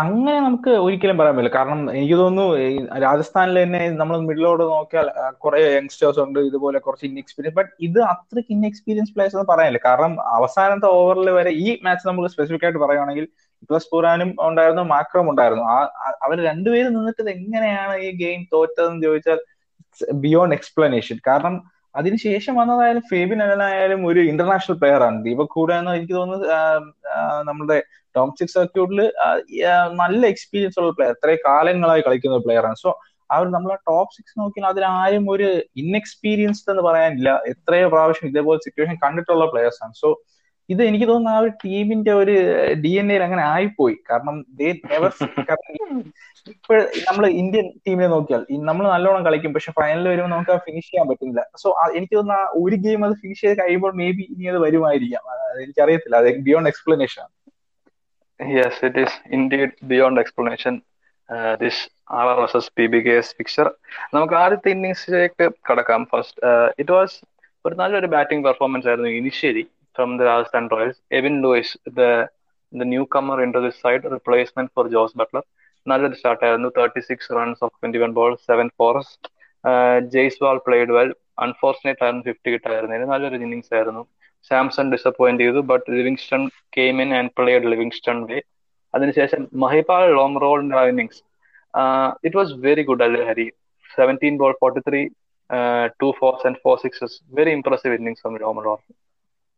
അങ്ങനെ നമുക്ക് ഒരിക്കലും പറയാൻ പറ്റില്ല. കാരണം എനിക്ക് തോന്നുന്നു രാജസ്ഥാനിൽ തന്നെ നമ്മൾ മിഡിലോട് നോക്കിയാൽ കുറെ യങ്സ്റ്റേഴ്സ് ഉണ്ട് ഇതുപോലെ കുറച്ച് ഇൻഎക്സ്പീരിയൻസ് ബട്ട് ഇത് അത്രയ്ക്ക് ഇൻഎക്സ്പീരിയൻസ് പ്ലേയേഴ്സ് എന്ന് പറയാനില്ല. കാരണം അവസാനത്തെ ഓവറിൽ വരെ ഈ മാച്ച് നമ്മൾ സ്പെസിഫിക് ആയിട്ട് പറയുകയാണെങ്കിൽ പ്ലസ് പുരാനും ഉണ്ടായിരുന്നു മാക്രം ഉണ്ടായിരുന്നു. ആ അവർ രണ്ടുപേരും നിന്നിട്ട് എങ്ങനെയാണ് ഈ ഗെയിം തോറ്റതെന്ന് ചോദിച്ചാൽ ബിയോണ്ട് എക്സ്പ്ലനേഷൻ. കാരണം അതിനുശേഷം വന്നതായാലും ഫേബിൻ അലനായാലും ഒരു ഇന്റർനാഷണൽ പ്ലെയർ ആണ്. ദീപക് കൂട എന്ന് എനിക്ക് തോന്നുന്നു നമ്മുടെ ഡൊമസ്റ്റിക് സർക്യൂട്ടിൽ നല്ല എക്സ്പീരിയൻസ് ഉള്ള പ്ലെയർ ഇത്രയും കാലങ്ങളായി കളിക്കുന്ന പ്ലെയർ ആണ്. സോ അവർ നമ്മൾ ടോപ്പ് സിക്സ് നോക്കിയാൽ അതിലാരും ഒരു ഇൻഎക്സ്പീരിയൻസ്ഡ് എന്ന് പറയാനില്ല. എത്രയോ പ്രാവശ്യം ഇതേപോലെ സിറ്റുവേഷൻ കണ്ടിട്ടുള്ള പ്ലെയേഴ്സ് ആണ്. സോ ഇത് എനിക്ക് തോന്നുന്നു ആ ഒരു ടീമിന്റെ ഒരു ഡി എൻ എയിൽ അങ്ങനെ ആയിപ്പോയി. കാരണം ദേ നെവർ ഇപ്പോൾ നമ്മൾ ഇന്ത്യൻ ടീമിനെ നോക്കിയാൽ നമ്മൾ നല്ലോണം കളിക്കും പക്ഷെ ഫൈനലിൽ വരുമ്പോൾ നമുക്ക് ആ ഫിനിഷ് ചെയ്യാൻ പറ്റുന്നില്ല. സോ എനിക്ക് തോന്നുന്നു ആ ഒരു ഗെയിം അത് ഫിനിഷ് ചെയ്ത് കഴിയുമ്പോൾ മേ ബി ഇനി അത് വരുമായിരിക്കാം. എനിക്കറിയത്തില്ല. അത് ബിയോണ്ട് എക്സ്പ്ലനേഷൻ ആണ് yes it is indeed beyond explanation this R R versus P B K S picture നമുക്ക് ആദ്യത്തെ ഇന്നിങ്സിലേക്ക് കടക്കാം. ഫസ്റ്റ് ഇറ്റ് വാസ് ഒരു നല്ലൊരു ബാറ്റിംഗ് പെർഫോമൻസ് ആയിരുന്നു initially from the Rajasthan Royals Evin Lewis the the newcomer into this side replacement for Jos Buttler നല്ലൊരു start ആയിരുന്നു thirty six runs off twenty one ball seven fours Jaiswal played well unfortunate ആയിരുന്നു fifty കിട്ടായിരുന്നതിന് നല്ലൊരു innings ആയിരുന്നു. Samson disappoint ചെയ്തു but Livingstone came in and played Livingstone way അതിനുശേഷം മഹിപാൽ ലോങ് റോളിന്റെ innings it was very good അല്ലേ Hari? Seventeen ball forty three two fours and four sixes very impressive innings from Lomror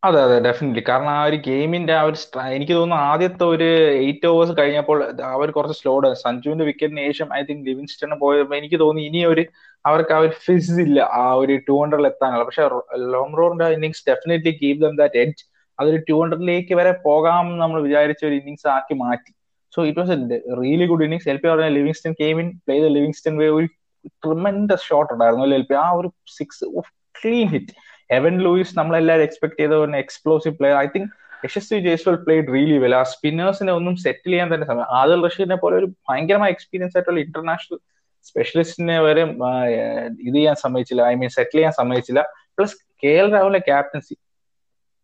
അതെ അതെ ഡെഫിനറ്റ്ലി കാരണം ആ ഒരു ഗെയിമിന്റെ ആ ഒരു എനിക്ക് തോന്നുന്നു ആദ്യത്തെ ഒരു എയ്റ്റ് ഓവേഴ്സ് കഴിഞ്ഞപ്പോൾ അവർ കുറച്ച് സ്ലോ സ്ലോഡ് സഞ്ജുവിന്റെ വിക്കറ്റിന് ശേഷം ഐ തിങ്ക് ലിവിങ്സ്റ്റണ് പോയപ്പോൾ എനിക്ക് തോന്നി ഇനി ഒരു അവർക്ക് ആ ഒരു ഫിസ് ഇല്ല ആ ഒരു ടു ഹൺഡ്രഡിൽ എത്താനുള്ള. പക്ഷെ long റോറിന്റെ innings definitely keep them that edge അതൊരു ടു ഹൺഡ്രഡിലേക്ക് വരെ പോകാം നമ്മൾ വിചാരിച്ച ഒരു ഇന്നിങ്സ് ആക്കി മാറ്റി. So it was a really good innings L P പറഞ്ഞ Livingstone came in play the Livingstone way ഒരു ട്രിമെൻഡസ് ഷോട്ട് ഉണ്ടായിരുന്നു എൽ പി ആ ഒരു six clean hit Evin Lewis നമ്മളെല്ലാവരും എക്സ്പെക്ട് ചെയ്ത ഒരു explosive player I think Yashasvi Jaiswal played really well ആ സ്പിന്നേഴ്സിനെ ഒന്നും സെറ്റിൽ ചെയ്യാൻ തന്നെ സമയം. ആദൽ റഷീദിനെ പോലെ ഒരു ഭയങ്കരമായ എക്സ്പീരിയൻസ് ആയിട്ടുള്ള ഇന്റർനാഷണൽ സ്പെഷ്യലിസ്റ്റിനെ വരെ ഇത് ചെയ്യാൻ സമ്മതിച്ചില്ല. ഐ മീൻ സെറ്റിൽ ചെയ്യാൻ സമ്മതിച്ചില്ല. പ്ലസ് കെ എൽ രാഹുലിന്റെ captaincy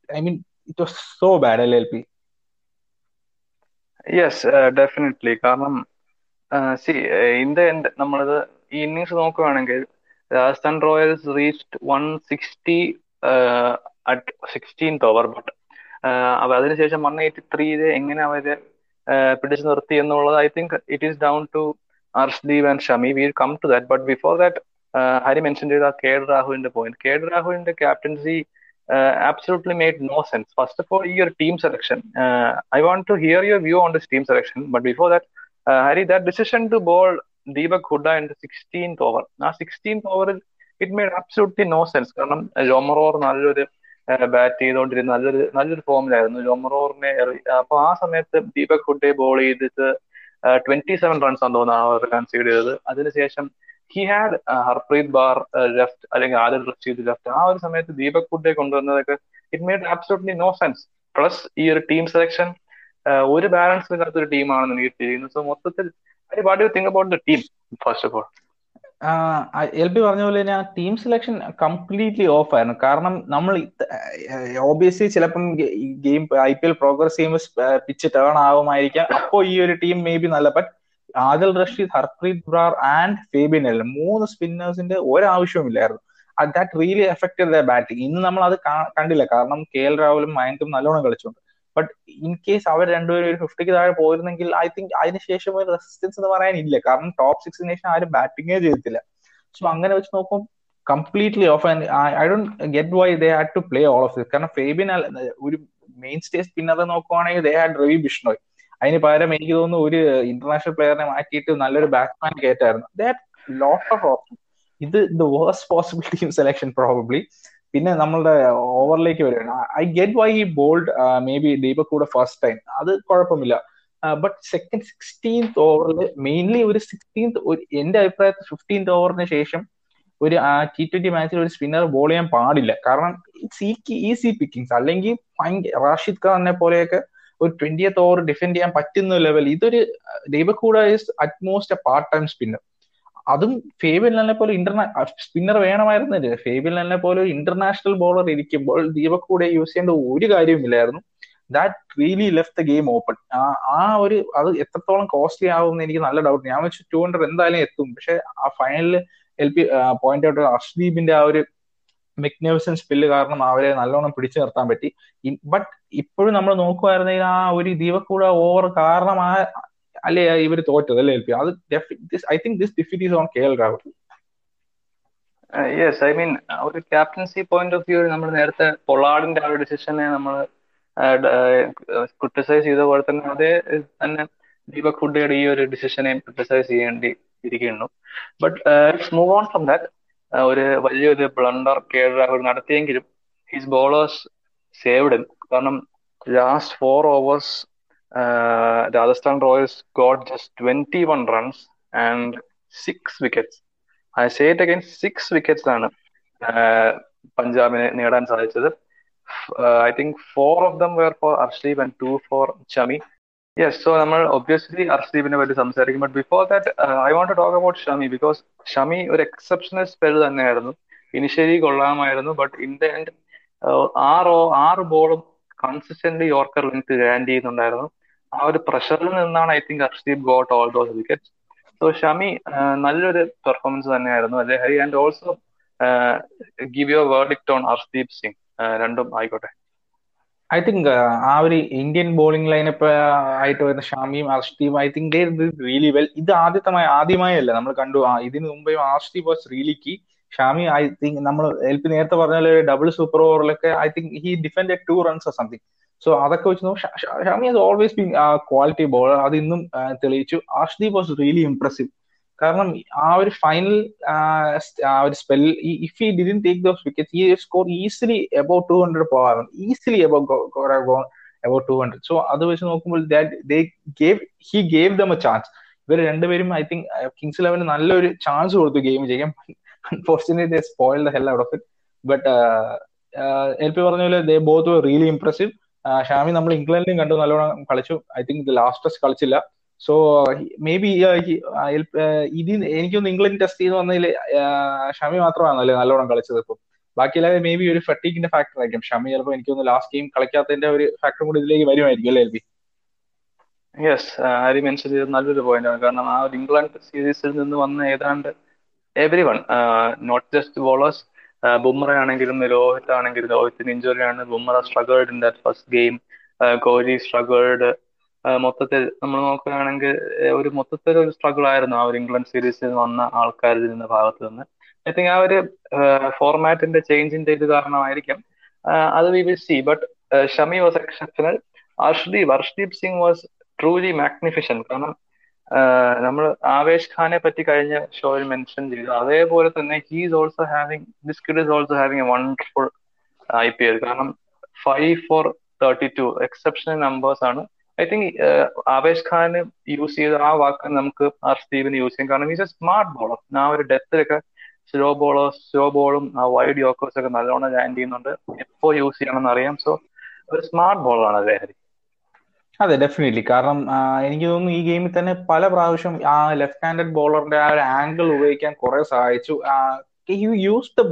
I mean it was so bad L L P yes definitely കാരണം സി ഇന്ത്യ നമ്മളിത് ഈ ഇന്നിങ്സ് നോക്കുകയാണെങ്കിൽ Rajasthan Royals reached one sixty at sixteenth over but അപ്പൊ അതിനുശേഷം വൺ എയ്റ്റി ത്രീയിൽ എങ്ങനെ അവർ പിടിച്ചു നിർത്തി എന്നുള്ളത് I think it is down to Arshdeep and Shami will come to that but before that Hari mention ചെയ്ത കേഡ് രാഹുലിന്റെ പോയിന്റ് കേഡ് രാഹുലിന്റെ captaincy absolutely made no sense. First of all, your team selection. Uh, I want to hear your view on this team selection. But before that, uh, Harry, that decision to bowl Hooda എന്റെ in over 16th over. ആ 16th ഓവറിൽ it made absolutely no sense കാരണം ജോമറോർ നല്ലൊരു bat ചെയ്തുകൊണ്ടിരുന്ന നല്ലൊരു നല്ലൊരു ഫോമിലായിരുന്നു ജോമറോറിനെ അപ്പൊ ആ സമയത്ത് ദീപക് ഹുഡെ ബോൾ ചെയ്തിട്ട് ട്വന്റി സെവൻ റൺസ് ആണെന്ന് തോന്നുന്നു ആ ഒരു കൺസീഡ് ചെയ്തത്. അതിനുശേഷം he had Harpreet Brar left അല്ലെങ്കിൽ ആദ്യം ഡ്രസ് ചെയ്ത് ലെഫ്റ്റ് ആ ഒരു സമയത്ത് Deepak Hooda കൊണ്ടുവന്നതൊക്കെ it made absolutely no sense plus ഈ ഒരു ടീം സെലക്ഷൻ ഒരു ബാലൻസ് ഇല്ലാത്ത ഒരു ടീമാണെന്ന് എനിക്ക് തിരിയുന്നത് സോ മൊത്തത്തിൽ എൽ ബി പറഞ്ഞ പോലെ തന്നെ ആ ടീം സെലക്ഷൻ കംപ്ലീറ്റ്ലി ഓഫ് ആയിരുന്നു. കാരണം നമ്മൾ ഓബിയസ്ലി ചിലപ്പം game I P L progress ചെയ്യുമ്പോൾ പിച്ച് ടേൺ ആവുമായിരിക്കാം. അപ്പോൾ ഈ ഒരു ടീം മേ ബി നല്ല. But Adil Rashid Harpreet Brar and Fabian എല്ലാം മൂന്ന് സ്പിന്നേഴ്സിന്റെ ഒരാവശ്യവുമില്ലായിരുന്നു. That really affected the batting ഇന്ന് നമ്മൾ അത് കണ്ടില്ല. കാരണം കെ എൽ രാഹുലും മയങ്കും നല്ലോണം കളിച്ചുണ്ട്. ബട്ട് ഇൻ കേസ് അവർ രണ്ടുപേരും ഒരു ഫിഫ്റ്റിക്ക് താഴെ പോയിരുന്നെങ്കിൽ ഐ തിങ്ക് അതിനുശേഷം ഒരു റെസിസ്റ്റൻസ് എന്ന് പറയാനില്ല. കാരണം ടോപ്പ് സിക്സിന് ശേഷം ആരും ബാറ്റിംഗേ ചെയ്തിട്ടില്ല. സോ അങ്ങനെ വെച്ച് നോക്കുമ്പോൾ completely off and I don't get why they had to play all of this കാരണം ഫേബിൻ ഒരു മെയിൻ സ്റ്റേ സ്പിന്നറെ നോക്കുവാണെങ്കിൽ ദേ ഹാഡ് രവി ബിഷ്ണോയ് അതിന് പകരം എനിക്ക് തോന്നുന്നു ഒരു ഇന്റർനാഷണൽ പ്ലെയറിനെ മാറ്റിയിട്ട് നല്ലൊരു ബാറ്റ്സ്മാൻ കയറ്റായിരുന്നു ദാറ്റ് ലോട്ട് ഓഫ് ഓപ്ഷൻ ഇത് the worst possible team selection probably പിന്നെ നമ്മളുടെ ഓവറിലേക്ക് വരികയാണ്. ഐ ഗെറ്റ് വൈ ഈ ബോൾഡ് മേ ബി ദീപക് കൂടെ ഫസ്റ്റ് ടൈം അത് കുഴപ്പമില്ല. ബട്ട് സെക്കൻഡ് സിക്സ്റ്റീൻത് ഓവറിൽ മെയിൻലി ഒരു സിക്സ്റ്റീൻത് എന്റെ അഭിപ്രായത്തിൽ ഫിഫ്റ്റീൻത് ഓവറിന് ശേഷം ഒരു ടി ട്വന്റി മാച്ചിൽ ഒരു സ്പിന്നർ ബോൾ ചെയ്യാൻ പാടില്ല. കാരണം ഇറ്റ്സ് ഈസി പിക്കിങ്സ് അല്ലെങ്കിൽ റാഷിദ് ഖാനെ പോലെയൊക്കെ ഒരു ട്വന്റിയത്ത് ഓവർ ഡിഫെൻഡ് ചെയ്യാൻ പറ്റുന്ന ലെവൽ ഇതൊരു Deepak Hooda is at most a part time spinner അതും ഫേബിൽ നല്ല പോലെ ഇന്റർനാ സ്പിന്നർ വേണമായിരുന്നില്ല? ഫേബിൽ നല്ല പോലെ ഒരു ഇന്റർനാഷണൽ ബോളർ ഇരിക്കുമ്പോൾ ദീപക് കൂടെ യൂസ് ചെയ്യേണ്ട ഒരു കാര്യവുമില്ലായിരുന്നു that really left the game open ആ ഒരു അത് എത്രത്തോളം കോസ്റ്റ്ലി ആവുമെന്ന് എനിക്ക് നല്ല ഡൗട്ട് ഞാൻ വെച്ചു ടു ഹൺഡ്രഡ് എന്തായാലും എത്തും. പക്ഷെ ആ ഫൈനലിൽ എൽ പി പോയിന്റ് ഔട്ട് അർഷ്ദീപിന്റെ ആ ഒരു മെഗ്നേഴ്സൺ സ്പില്ല് കാരണം അവരെ നല്ലോണം പിടിച്ചു നിർത്താൻ പറ്റി. ബട്ട് ഇപ്പോഴും നമ്മൾ നോക്കുമായിരുന്നെങ്കിൽ ആ ഒരു ദീപക്കൂട ഓവർ കാരണം ആ അല്ലേ ഇവർ തോറ്റത് അല്ലേ എൽ പി അത് I think this defeat is on K L Rahul yes I mean ഒരു ക്യാപ്റ്റൻസി പോയിന്റ് ഓഫ് വ്യൂ നമ്മൾ നേരത്തെ പൊളാഡിന്റെ ആ ഒരു ഡിസിഷനെ നമ്മൾ ക്രിട്ടിസൈസ് ചെയ്ത പോലെ തന്നെ അതേ തന്നെ ദീപക് ഹുഡയുടെ ഈ ഒരു ഡിസിഷനെയും ക്രിട്ടിസൈസ് ചെയ്യേണ്ടി ഇരിക്കുന്നു. But move on from that ഒരു വലിയൊരു ബ്ലണ്ടർ കെ രാഹുൽ നടത്തിയെങ്കിലും ഹിസ് ബോളേഴ്സ് സേവ്ഡ് കാരണം last four overs Rajasthan Royals got just twenty one runs and six wickets I said again six wickets ആണ് പഞ്ചാബിന് നേടാൻ സാധിച്ചത്. I think four of them were for Arshdeep and two for Shami yes so നമ്മൾ obviously അർഷദീപിനെ പറ്റി സംസാരിക്കും but before that I want to talk about Shami because Shami ഒരു exceptional spell തന്നെയായിരുന്നു. ഇനിഷ്യലി കൊള്ളാമായിരുന്നു ബട്ട് ഇൻ ദ എൻഡ് ആറ് ആറ് ബോളും കൺസിസ്റ്റന്റ് യോർക്കർ ലെങ്ത് ഗ്രാൻഡ് ചെയ്യുന്നുണ്ടായിരുന്നു. ആ ഒരു പ്രഷറിൽ നിന്നാണ് I think Arshdeep got all those wicket so Shami നല്ലൊരു പെർഫോമൻസ് തന്നെയായിരുന്നു. Hari and also give your verdict on Arshdeep Singh. രണ്ടും ആയിക്കോട്ടെ. ഐ തിങ്ക് ആ ഒരു ഇന്ത്യൻ ബോളിംഗ് ലൈനപ്പ് ആയിട്ട് വരുന്ന ഷാമിയും അർഷ്ദീപും ഐ തിങ്ക് റിയലി വെൽ ഇത് ആദ്യത്തെ ആദ്യമായല്ല നമ്മൾ കണ്ടു. ഇതിനു മുമ്പേ Arshdeep was really key Shami I think നമ്മൾ എൽ പി നേരത്തെ പറഞ്ഞ double super ഓവറിലൊക്കെ I think he defend two runs something so അതൊക്കെ വെച്ച് നോക്കുമ്പോൾ Shami has always been quality bowler അത് ഇന്നും തെളിയിച്ചു. അർഷ്ദീപ് വാസ് റിയലി ഇംപ്രസീവ് കാരണം ആ ഒരു ഫൈനൽ ആ ഒരു spell if he didn't take those wicket ഈ score easily about two hundred പോകാറുണ്ട് easily about two hundred so അത് വെച്ച് നോക്കുമ്പോൾ he gave them a chance ഇവർ രണ്ടുപേരും ഐ തിങ്ക് കിങ്സ് ഇലവന് നല്ലൊരു ചാൻസ് കൊടുത്തു ഗെയിം ചെയ്യാൻ unfortunate the hell out of it but L P പറഞ്ഞ പോലെ they both really impressive Shami നമ്മൾ ഇംഗ്ലണ്ടിലും കണ്ടു നല്ലോണം കളിച്ചു. ഐ തിങ്ക് ലാസ്റ്റ് ടെസ്റ്റ് കളിച്ചില്ല. സോ മേ ബി ഇത് എനിക്കൊന്ന് ഇംഗ്ലണ്ട് ടെസ്റ്റ് ചെയ്ത് വന്നതിൽ ഷമി മാത്രമാണല്ലേ നല്ലോണം കളിച്ചത് ഇപ്പം. ബാക്കിയെല്ലാം മേ ബി ഒരു ഫട്ടീക്കിന്റെ ഫാക്ടർ ആയിരിക്കും. ഷമി ചിലപ്പോൾ എനിക്കൊന്ന് ലാസ്റ്റ് ഗെയിം കളിക്കാത്തതിന്റെ ഒരു ഫാക്ടർ കൂടി ഇതിലേക്ക് വരുമായിരിക്കും അല്ലേ L B yes Hari mention ചെയ്തത് നല്ലൊരു പോയിന്റ് ആണ്. കാരണം ആ ഒരു ഇംഗ്ലണ്ട് സീരീസിൽ നിന്ന് വന്ന ഏതാണ്ട് everyone not just bowlers Bumrah ആണെങ്കിലും രോഹിത് ആണെങ്കിലും രോഹിത്തിന് ഇഞ്ചുറി ആണ് Bumrah struggled in that first game Kohli struggled മൊത്തത്തിൽ നമ്മൾ നോക്കുകയാണെങ്കിൽ ഒരു മൊത്തത്തിൽ ഒരു സ്ട്രഗിൾ ആയിരുന്നു ആ ഒരു ഇംഗ്ലണ്ട് സീരീസിൽ വന്ന ആൾക്കാരിൽ നിന്ന ഭാഗത്ത് നിന്ന്. ഐ തിങ്ക് ആ ഒരു ഫോർമാറ്റിന്റെ ചേഞ്ചിന്റെ ഇത് കാരണമായിരിക്കും. അത് we will see but Shami was exceptional Arshdeep Arshdeep Singh was truly magnificent കാരണം നമ്മൾ ആവേശ് ഖാനെ പറ്റി കഴിഞ്ഞ ഷോയിൽ മെൻഷൻ ചെയ്തു. അതേപോലെ തന്നെ he's also having this kid is also having a wonderful I P L കാരണം five four thirty two exceptional numbers ആണ്. I think Avesh Khan use ചെയ്ത ആ വാക്ക് നമുക്ക് ആർ സ്റ്റീവിന് യൂസ് ചെയ്യാം. കാരണം ഈസ് എ സ്മാർട്ട് ബോളർ ആ ഒരു ഡെത്തിലൊക്കെ സ്ലോ ബോളേഴ്സ് സ്ലോ ബോളും ആ വൈഡ് യോക്കേഴ്സ് ഒക്കെ നല്ലോണം ലാൻഡ് ചെയ്യുന്നുണ്ട്. എപ്പോ യൂസ് ചെയ്യണം എന്ന് അറിയാം. സോ ഒരു സ്മാർട്ട് ബോളറാണ് അദ്ദേഹം. അതെ ഡെഫിനറ്റ്ലി കാരണം എനിക്ക് തോന്നുന്നു ഈ ഗെയിമിൽ തന്നെ പല പ്രാവശ്യം ആ ലെഫ്റ്റ് ഹാൻഡഡ് ബോളറിന്റെ ആ ഒരു ആംഗിൾ ഉപയോഗിക്കാൻ കുറെ സഹായിച്ചു. യൂസ് ദ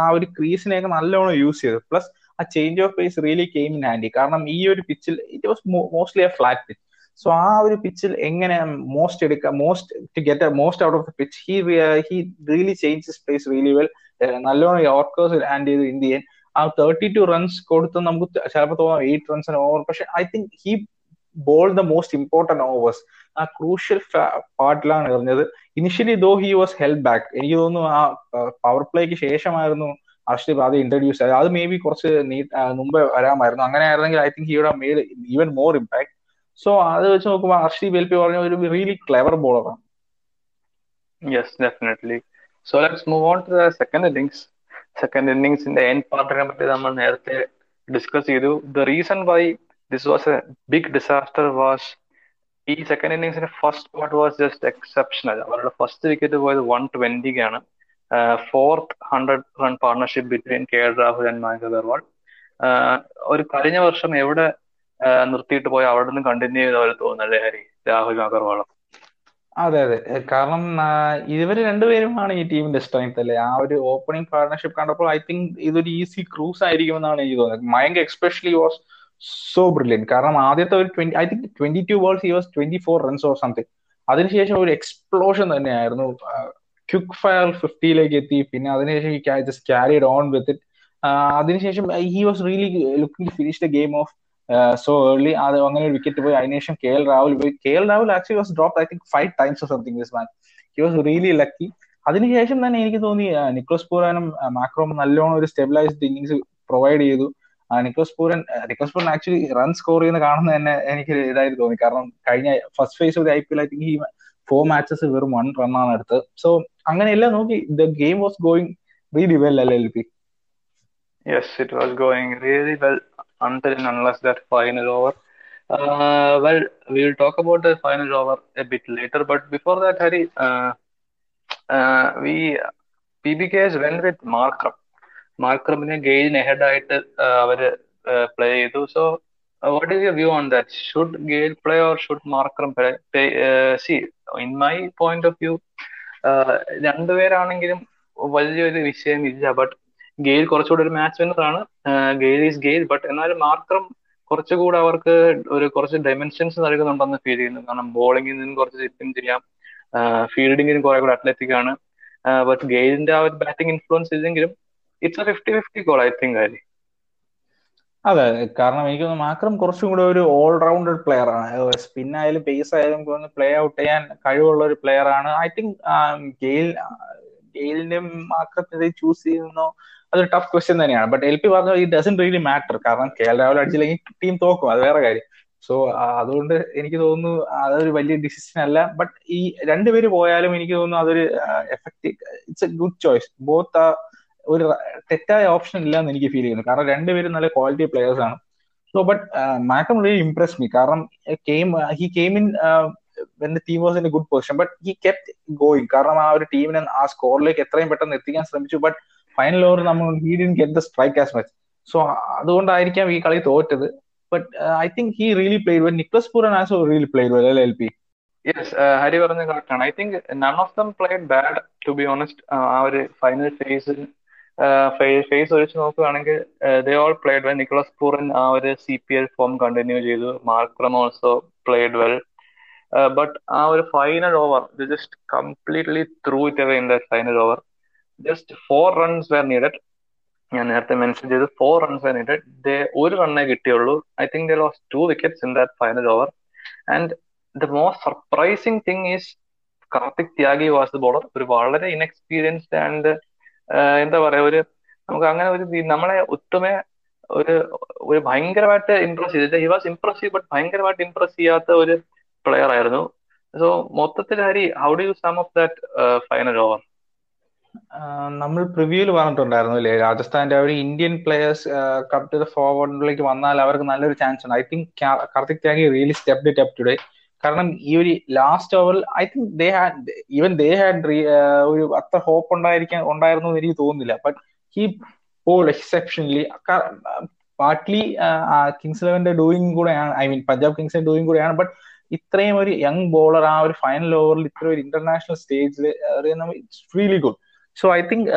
ആ ഒരു ക്രീസിനെയൊക്കെ നല്ലോണം യൂസ് ചെയ്തു. പ്ലസ് ആ change of pace really came in handy കാരണം ഈ ഒരു പിച്ചിൽ it was mostly a flat pitch so ആ ഒരു പിച്ചിൽ എങ്ങനെ മോസ്റ്റ് എടുക്കാം most to get most out of the pitch he he really change pace really well നല്ലോണം യോർക്കേഴ്സ് ഹാൻഡ് ചെയ്തു ഇന്ത്യൻ. ആ തേർട്ടി ടു റൺസ് കൊടുത്ത് നമുക്ക് ചിലപ്പോൾ തോന്നാം എയ്റ്റ് റൺസിന് ഓവർ പക്ഷെ I think he bowl the most important overs ആ crucial പാർട്ടിലാണ് എറിഞ്ഞത്. Initially though he was help back എനിക്ക് തോന്നുന്നു ആ പവർ പ്ലേക്ക് ശേഷമായിരുന്നു അർഷദീപ് ആദ്യം ഇൻട്രൊഡ്യൂസ് ആയത് അത് മേ ബി കുറച്ച് മുമ്പേ വരാമായിരുന്നു. അങ്ങനെ ആയിരുന്നെങ്കിൽ I think ഹിയുടെ made even more impact so അത് വെച്ച് നോക്കുമ്പോൾ അർഷദീപ് എൽ പി പറഞ്ഞ ഒരു really clever ബോളറാണ് yes definitely so let's move on to the second innings second ഇന്നിങ്സിന്റെ N പാർട്ടിനെ പറ്റി നമ്മൾ നേരത്തെ ഡിസ്കസ് ചെയ്തു. The reason why this was a big disaster was ഈ second ഇന്നിങ്സിന്റെ first part was just exceptional അവരുടെ first wicket പോയത് one ട്വന്റിക്കാണ് fourth hundred run partnership between K L Rahul and Mayank Agarwal ഒരു കഴിഞ്ഞ വർഷം എവിടെ നിർത്തിയിട്ട് പോയി അവിടെ നിന്ന് കണ്ടിന്യൂ ചെയ്ത പോലെ തോന്നുന്നല്ലേ ഹരി? രാഹുൽ അഗർവാളും. അതെ അതെ. കാരണം ഇവർ രണ്ടുപേരുമാണ് ഈ ടീമിന്റെ സ്ട്രെങ്ത് അല്ലേ? ആ ഒരു ഓപ്പണിംഗ് പാർട്ണർഷിപ്പ് കണ്ടപ്പോൾ ഐ തിങ്ക് ഇതൊരു ഈസി ക്രൂസ് ആയിരിക്കുമെന്നാണ് എനിക്ക് തോന്നുന്നത്. Mayank especially was so brilliant കാരണം ആദ്യത്തെ ഒരു twenty I think twenty two balls he was twenty four runs or something അതിനുശേഷം ഒരു എക്സ്പ്ലോഷൻ തന്നെയായിരുന്നു. ക്വിക്ക് ഫയർ ഫിഫ്റ്റിയിലേക്ക് എത്തി. പിന്നെ അതിനുശേഷം just carried on with it അതിനുശേഷം he was really looking to finish the game off so early അത് അങ്ങനെ ഒരു വിക്കറ്റ് പോയി. അതിനുശേഷം കെ എൽ രാഹുൽ പോയി. K L Rahul actually was drop I think five times or something this man he was really lucky അതിനുശേഷം തന്നെ എനിക്ക് തോന്നി നിക്കോസ് പൂരാനും മാക്രോം നല്ലോണം ഒരു സ്റ്റെബിലൈസ്ഡ് ഇന്നിങ്സ് പ്രൊവൈഡ് ചെയ്തു. Nicholas Pooran Nicholas Pooran actually run score ചെയ്യുന്ന കാണുന്നത് തന്നെ എനിക്ക് ഇതായിട്ട് തോന്നി കാരണം കഴിഞ്ഞ first phase of I P L I think ഈ ഫോർ മാച്ചസ് വെറും വൺ റണ്ണാണ് എടുത്തത് സോ അങ്ങനെയെല്ലാം നോക്കി the game was going really well അല്ലേ L P was going really well until and unless that final over. Uh, well, will talk about the final over a bit later, but before that, Harry, uh, uh, we PBKs went. മാർക്രമിനെ ഗെയിലിന് head ആയിട്ട് അവർ play ചെയ്തു. So what is your view on that should Gayle play or should Markram see in my point of view രണ്ടുപേരാണെങ്കിലും വലിയൊരു വിഷയമില്ല but Gayle കുറച്ചുകൂടി ഒരു match വിന്നറാണ് ഗെയിൽ ഈസ് ഗെയിൽ ബട്ട് എന്നാലും മാർക്രം കുറച്ചുകൂടെ അവർക്ക് ഒരു കുറച്ച് ഡൈമെൻഷൻസ് നൽകുന്നുണ്ടെന്ന് ഫീൽ ചെയ്യുന്നു. കാരണം ബോളിംഗിൽ നിന്നും കുറച്ച് ചിറ്റും ചെയ്യാം. ഫീൽഡിങ്ങിനും കുറെ കൂടെ അത്ലറ്റിക് ആണ്. ബട്ട് ഗെയിലിന്റെ ആ ഒരു ബാറ്റിംഗ് ഇൻഫ്ലുവൻസ് ഇല്ലെങ്കിലും it's fifty fifty call I think Hari അതെ കാരണം എനിക്ക് മാക്രം കുറച്ചും കൂടെ ഒരു ഓൾറൗണ്ടഡ് പ്ലെയർ ആണ്. സ്പിൻ ആയാലും പേസ് ആയാലും പ്ലേ ഔട്ട് ചെയ്യാൻ കഴിവുള്ള ഒരു പ്ലെയർ ആണ്. ഐ തിങ്ക് ഗെയിൽ ഗെയിലിന്റെ മാക്രത്തിനെ ചൂസ് ചെയ്യുന്നോ? അതൊരു ടഫ് ക്വസ്റ്റ്യൻ തന്നെയാണ്. ബട്ട് എൽ പി പറഞ്ഞ ഇറ്റ് ഡസൻ റിയലി മാറ്റർ കാരണം കെ എൽ രാഹുൽ അടിച്ചില്ലെങ്കിൽ ടീം തോക്കും. അത് വേറെ കാര്യം. സോ അതുകൊണ്ട് എനിക്ക് തോന്നുന്നു അതൊരു വലിയ ഡിസിഷൻ അല്ല. ബട്ട് ഈ രണ്ടുപേര് പോയാലും എനിക്ക് തോന്നുന്നു അതൊരു effective it's a good choice both ഒരു തെറ്റായ ഓപ്ഷൻ ഇല്ല എന്ന് എനിക്ക് ഫീൽ ചെയ്യുന്നു. കാരണം രണ്ടുപേരും നല്ല ക്വാളിറ്റി പ്ലേയേഴ്സ് ആണ്. So but Markram really impress me കാരണം he came in when team was in a good position but he kept going കാരണം ആ ഒരു ടീമിനെ ആ സ്കോറിലേക്ക് എത്രയും പെട്ടെന്ന് എത്തിക്കാൻ ശ്രമിച്ചു. ബട്ട് ഫൈനൽ ഓവർ നമ്മൾ he didn't get the strike as much so അതുകൊണ്ടായിരിക്കാം ഈ കളി തോറ്റത്. But I think he really played well Nicholas Pooran also really played well L P yes Hari പറഞ്ഞ കറക്റ്റ് ആണ്. I think none of them played bad to be honest ആ ഒരു final ഫേസിൽ phase ഒഴിച്ച് നോക്കുകയാണെങ്കിൽ they all played well Nicholas Pooran ആ ഒരു C P L form continue ചെയ്തു. Markram also played well but ആ ഒരു final over just completely threw it away in the final over just four runs were needed ഞാൻ നേരത്തെ mention ചെയ്തു four runs were needed they ഒരു റണ്ണേ കിട്ടിയുള്ളൂ. I think they lost two wickets in that final over and the most surprising thing is Karthik Tyagi was the bowler ഒരു വളരെ inexperienced and എന്താ പറയാ ഒരു നമുക്ക് അങ്ങനെ ഒരു നമ്മളെ ഒട്ടുമേ ഒരു ഒരു ഭയങ്കരമായിട്ട് ഇംപ്രസ് ചെയ്തിട്ട് ഹി വാസ് ഇംപ്രസീവ് ബട്ട് ഭയങ്കരമായിട്ട് ഇംപ്രസ് ചെയ്യാത്ത ഒരു പ്ലെയർ ആയിരുന്നു. സോ മൊത്തത്തിൽ Hari how do you sum of that final over നമ്മൾ പ്രിവ്യൂവിൽ പറഞ്ഞിട്ടുണ്ടായിരുന്നു അല്ലേ രാജസ്ഥാന്റെ ഒരു ഇന്ത്യൻ പ്ലേയേഴ്സ് ദ ഫോർവേഡിലേക്ക് വന്നാൽ അവർക്ക് നല്ലൊരു ചാൻസ് ഉണ്ട്. I think Kartik Tyagi really step up today കാരണം ഈ ഒരു ലാസ്റ്റ് ഓവറിൽ I think they had even they had ഒരു അത്ര ഹോപ്പ് ഉണ്ടായിരിക്കാൻ ഉണ്ടായിരുന്നു എന്ന് എനിക്ക് തോന്നുന്നില്ല. But he bowled exceptionally partly Kings ഇലവന്റെ doing കൂടെയാണ് ഐ മീൻ പഞ്ചാബ് കിങ്സിന്റെ ഡൂയിങ് കൂടെയാണ്. ബട്ട് ഇത്രയും ഒരു യങ് ബോളർ ആ ഒരു ഫൈനൽ ഓവറിൽ ഇത്ര ഒരു ഇന്റർനാഷണൽ സ്റ്റേജിൽ it's really good so I think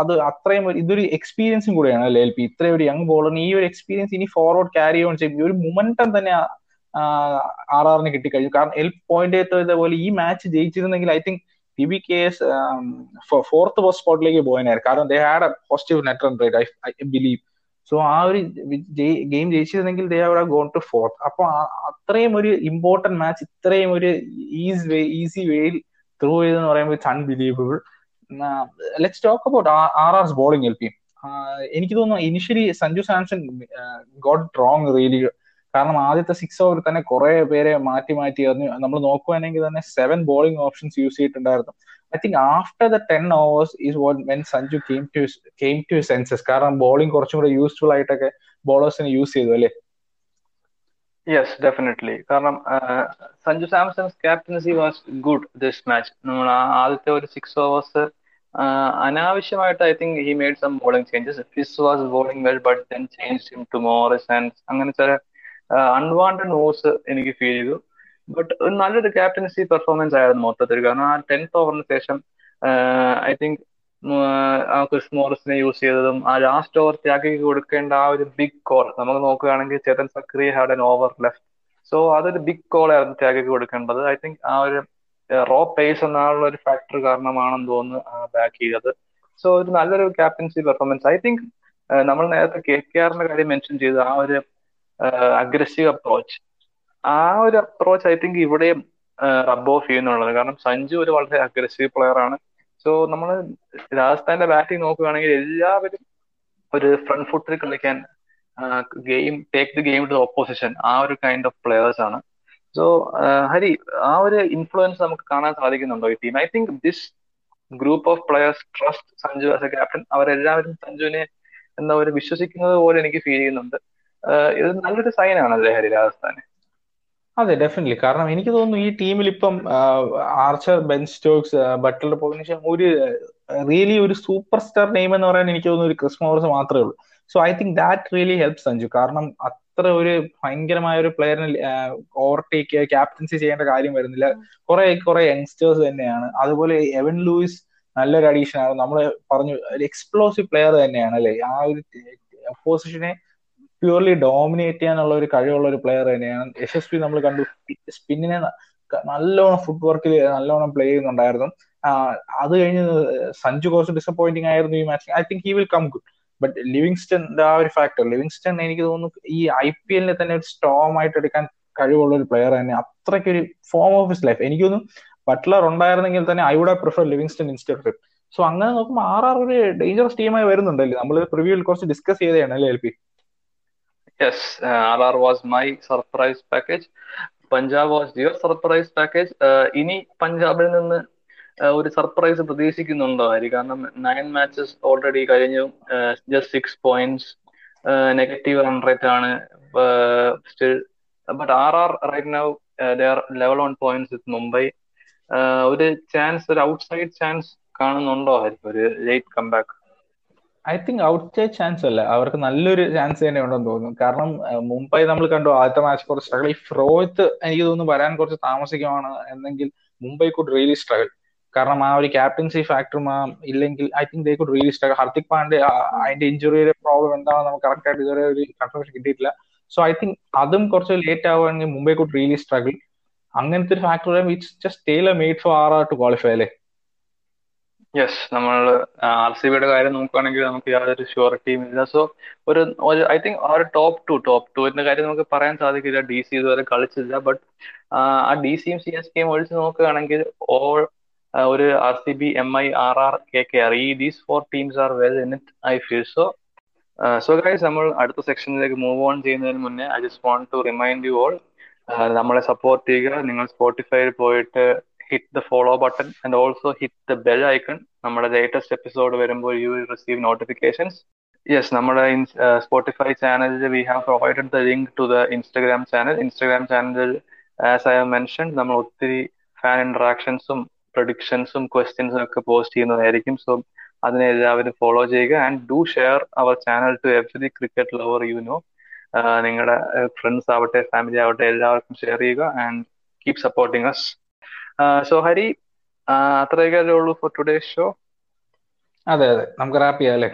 അത് അത്രയും ഒരു ഇതൊരു എക്സ്പീരിയൻസും കൂടെയാണ് അല്ലെ എൽ പി ഇത്രയും ഒരു യങ് ബോളറിന് ഈ ഒരു എക്സ്പീരിയൻസ് ഇനി ഫോർവേഡ് ക്യാരി ഓൺ ചെയ്യും. ഈ ഒരു മൊമെന്റം തന്നെ ആർ ആറിന് കിട്ടിക്കഴിഞ്ഞു. കാരണം എൽ പോയിന്റ് പോലെ ഈ match ജയിച്ചിരുന്നെങ്കിൽ I think P B K S fourth post സ്പോട്ടിലേക്ക് പോയനായിരുന്നു. കാരണം they had a positive net run rate I believe. So ആ ഒരു game ജയിച്ചിരുന്നെങ്കിൽ they have gone to fourth. അപ്പൊ അത്രയും ഒരു ഇമ്പോർട്ടന്റ് മാച്ച് ഇത്രയും ഒരു ഈസി വേ ഈസി വേയിൽ ത്രൂ ചെയ്തെന്ന് പറയുമ്പോൾ it's unbelievable. Let's talk about R R's bowling L P. എനിക്ക് തോന്നുന്നു initially Sanju Samson got wrong really കാരണം ആദ്യത്തെ സിക്സ് ഓവർ തന്നെ കുറെ പേരെ മാറ്റി മാറ്റി നമ്മൾ നോക്കുവാണെങ്കിൽ തന്നെ സെവൻ ബോളിംഗ് ഓപ്ഷൻസ് യൂസ് ചെയ്തിട്ടുണ്ടായിരുന്നു. I think after the ten overs is what when Sanju came to came to senses കാരണം ബോളിംഗ് കുറച്ചും കൂടെ യൂസ്ഫുൾ ആയിട്ടൊക്കെ ബോളേഴ്സിനെ യൂസ് ചെയ്തു അല്ലേ? യെസ് ഡെഫിനറ്റ്ലി കാരണം Sanju Samson's captaincy was good this match നമ്മൾ ആദ്യത്തെ ഒരു സിക്സ് ഓവേഴ്സ് അനാവശ്യമായിട്ട് I think he made some bowling changes Fizz was bowling well but then change him to Morris and അങ്ങനെ ചില അൺവാണ്ടഡ് മൂവ്സ് എനിക്ക് feel ചെയ്തു. But നല്ലൊരു captaincy performance ആയിരുന്നു മൊത്തത്തിൽ കാരണം ആ ടെൻത്ത് ഓവറിന് ശേഷം ഐ തിങ്ക് ആ ക്രിസ് മോറിസിനെ യൂസ് ചെയ്തതും ആ ലാസ്റ്റ് ഓവർ ത്യാഗിക്ക് കൊടുക്കേണ്ട ആ ഒരു ബിഗ് കോൾ നമുക്ക് നോക്കുകയാണെങ്കിൽ Chetan Sakariya had an over left so അതൊരു ബിഗ് കോൾ ആയിരുന്നു ത്യാഗിക്ക് കൊടുക്കേണ്ടത്. ഐ തിങ്ക് ആ ഒരു റോ പേസ് എന്നുള്ള ഒരു ഫാക്ടർ കാരണമാണെന്ന് തോന്നുന്നു ബാക്ക് ചെയ്തത്. സോ ഒരു നല്ലൊരു ക്യാപ്റ്റൻസി പെർഫോമൻസ് ഐ തിങ്ക് നമ്മൾ നേരത്തെ കെ കെ ആറിന്റെ കാര്യം മെൻഷൻ ചെയ്തു. ആ ഒരു അഗ്രസീവ് അപ്രോച്ച് ആ ഒരു അപ്രോച്ച് ഐ തിങ്ക് ഇവിടെയും റബ് ഓഫ് ചെയ്യുന്നുള്ളത്. കാരണം സഞ്ജു ഒരു വളരെ അഗ്രസീവ് പ്ലെയർ ആണ്. സോ നമ്മൾ രാജസ്ഥാന്റെ ബാറ്റിംഗ് നോക്കുകയാണെങ്കിൽ എല്ലാവരും ഒരു ഫ്രണ്ട് ഫുട്ടിൽ കളിക്കാൻ game take the game to opposition ആ ഒരു കൈൻഡ് ഓഫ് പ്ലെയേഴ്സ് ആണ്. സോ ഹരി ആ ഒരു ഇൻഫ്ലുവൻസ് നമുക്ക് കാണാൻ സാധിക്കുന്നുണ്ടോ ഈ team I think this group of players trust Sanju as a captain അവരെല്ലാവരും സഞ്ജുവിനെ എന്താ ഒരു വിശ്വസിക്കുന്നത് പോലെ എനിക്ക് ഫീൽ ചെയ്യുന്നുണ്ട്. ഇത് നല്ലൊരു സൈൻ ആണ് അല്ലേ ഹരി രാജസ്ഥാന്? അതെ ഡെഫിനറ്റ്ലി കാരണം എനിക്ക് തോന്നുന്നു ഈ ടീമിൽ ഇപ്പം ആർച്ചർ ബെൻ സ്റ്റോക്സ് ബട്ടലർ പോയതിനു ഒരു റിയലി ഒരു സൂപ്പർ സ്റ്റാർ നെയിം എന്ന് പറയാൻ എനിക്ക് തോന്നുന്നു ഒരു ക്രിസ് മോറിസ് മാത്രമേ ഉള്ളൂ. So I think that really help Sanju കാരണം അത്ര ഒരു ഭയങ്കരമായ ഒരു പ്ലെയറിനെ ഓവർടേക്ക് ക്യാപ്റ്റൻസി ചെയ്യേണ്ട കാര്യം വരുന്നില്ല. കുറെ കുറെ യങ്സ്റ്റേഴ്സ് തന്നെയാണ്. അതുപോലെ എവൻ ലൂയിസ് നല്ലൊരു അഡീഷൻ ആണ്. നമ്മൾ പറഞ്ഞു ഒരു എക്സ്പ്ലോസീവ് പ്ലെയർ തന്നെയാണ് അല്ലെ? ആ ഒരു പൊസിഷനെ പ്യൂർലി ഡോമിനേറ്റ് ചെയ്യാനുള്ള ഒരു കഴിവുള്ള ഒരു പ്ലെയർ തന്നെയാണ്. യശസ്വി നമ്മൾ കണ്ടു. സ്പിന്നിനെ നല്ലോണം ഫുട് വർക്കിൽ നല്ലോണം പ്ലേ ചെയ്യുന്നുണ്ടായിരുന്നു. അത് കഴിഞ്ഞ് സഞ്ജു കുറച്ച് ഡിസപ്പോയിന്റിംഗ് ആയിരുന്നു ഈ match I think he will come good but Livingstone ആ ഒരു ഫാക്ടർ ലിവിങ്സ്റ്റൺ എനിക്ക് തോന്നുന്നു ഈ ഐ പി എല്ലിനെ തന്നെ ഒരു സ്ട്രോങ് ആയിട്ട് എടുക്കാൻ കഴിവുള്ള ഒരു പ്ലെയർ തന്നെ. അത്രയ്ക്ക് ഒരു ഫോം ഓഫ് ഹിസ് ലൈഫ് എനിക്ക് തോന്നുന്നു ബട്ട്ലർ ഉണ്ടായിരുന്നെങ്കിൽ തന്നെ I would prefer Livingstone instead so അങ്ങനെ നോക്കുമ്പോൾ ആർ ഒരു ഡേഞ്ചറസ് ടീമായി വരുന്നുണ്ടല്ലേ? നമ്മൾ പ്രിവ്യൂവിൽ കുറച്ച് ഡിസ്കസ് ചെയ്തതാണ് അല്ലേ L P yes uh, RR was my surprise package. Punjab was your surprise package ഇനി പഞ്ചാബിൽ നിന്ന് ഒരു സർപ്രൈസ് പ്രതീക്ഷിക്കുന്നുണ്ടോ? ഹരി കാരണം നയൻ മാച്ചസ് ഓൾറെഡി കഴിഞ്ഞു. Just six points negative run rate ആണ്. Still but R R right now their level on points with Mumbai ഒരു chance ഒരു ഔട്ട്സൈഡ് ചാൻസ് കാണുന്നുണ്ടോ? ഹരി ഒരു late comeback I think outside chance അല്ല. അവർക്ക് നല്ലൊരു ചാൻസ് തന്നെ ഉണ്ടെന്ന് തോന്നുന്നു. കാരണം മുംബൈ നമ്മൾ കണ്ടു ആദ്യത്തെ മാച്ച് കുറച്ച് സ്ട്രഗിൾ ഈ ഫ്രോത്ത് എനിക്ക് തോന്നുന്നു വരാൻ കുറച്ച് താമസിക്കുവാണ് എന്നെങ്കിൽ മുംബൈ കുഡ് റിയലി സ്ട്രഗിൾ കാരണം ആ ഒരു ക്യാപ്റ്റൻസി ഫാക്ടറും ആ ഇല്ലെങ്കിൽ I think they could really struggle Hardik Pandya അതിന്റെ ഇഞ്ചുറിയുടെ പ്രോബ്ലം എന്താണെന്ന് നമുക്ക് കറക്റ്റ് ആയിട്ട് ഇതുവരെ ഒരു കൺഫർമേഷൻ കിട്ടിയിട്ടില്ല. സോ ഐ തിങ്ക് അതും കുറച്ച് ലേറ്റ് ആവുകയാണെങ്കിൽ മുംബൈ കുഡ് റിയലി സ്ട്രഗിൾ അങ്ങനത്തെ ഒരു factor it's just tailor made for R R to qualify അല്ലേ? യെസ് നമ്മൾ ആർ സി ബിയുടെ കാര്യം നോക്കുകയാണെങ്കിൽ നമുക്ക് യാതൊരു ഷുവറിറ്റിയും ഇല്ല. സോ ഒരു ഐ തിങ്ക് ആ ഒരു ടോപ്പ് ടു ടോപ്പ് ടുവിന്റെ കാര്യം നമുക്ക് പറയാൻ സാധിക്കില്ല. ഡി സി ഇതുവരെ കളിച്ചില്ല. ബട്ട് ആ ഡി സിയും സി എസ് കെയും ഒഴിച്ച് നോക്കുകയാണെങ്കിൽ ഓൾ ഒരു R C B M I R R K K R ഈ these four teams are well in it I feel so so guys നമ്മൾ അടുത്ത സെക്ഷനിലേക്ക് മൂവ് ഓൺ ചെയ്യുന്നതിന് മുന്നേ I just want to remind you all നമ്മളെ support ചെയ്യുക. നിങ്ങൾ സ്പോട്ടിഫൈയിൽ പോയിട്ട് hit the follow button and also hit the bell icon നമ്മുടെ ലേറ്റസ്റ്റ് എപ്പിസോഡ് വരുമ്പോൾ you will receive notifications yes നമ്മുടെ സ്പോട്ടിഫൈ ചാനലിൽ we have provided the link to the Instagram channel Instagram ചാനലിൽ ആസ് ഐ ഹവ് മെൻഷൻ നമ്മൾ ഒത്തിരി fan ഇന്ററാക്ഷൻസും പ്രൊഡിക്ഷൻസും ക്വസ്റ്റ്യൻസും ഒക്കെ post ചെയ്യുന്നതായിരിക്കും. സോ അതിനെ എല്ലാവരും ഫോളോ ചെയ്യുക and do share our channel to every cricket lover you know നിങ്ങളുടെ ഫ്രണ്ട്സ് ആവട്ടെ ഫാമിലി ആവട്ടെ എല്ലാവർക്കും ഷെയർ ചെയ്യുക and keep supporting us so Hari അത്രയൊക്കെ ഉള്ളൂ ഫോർ ടുഡേ ഷോ അതെ അതെ. നമുക്ക് റാപ്പ് ചെയ്യാം അല്ലേ?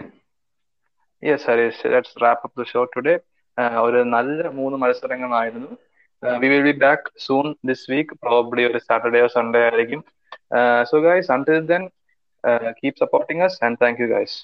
Yes Hari let's wrap up the show today ഒരു നല്ല മൂന്ന് മത്സരങ്ങളായിരുന്നു. We will be back soon this week probably ഒരു സാറ്റർഡേ സൺഡേ ആയിരിക്കും. So guys until then keep supporting us and thank you guys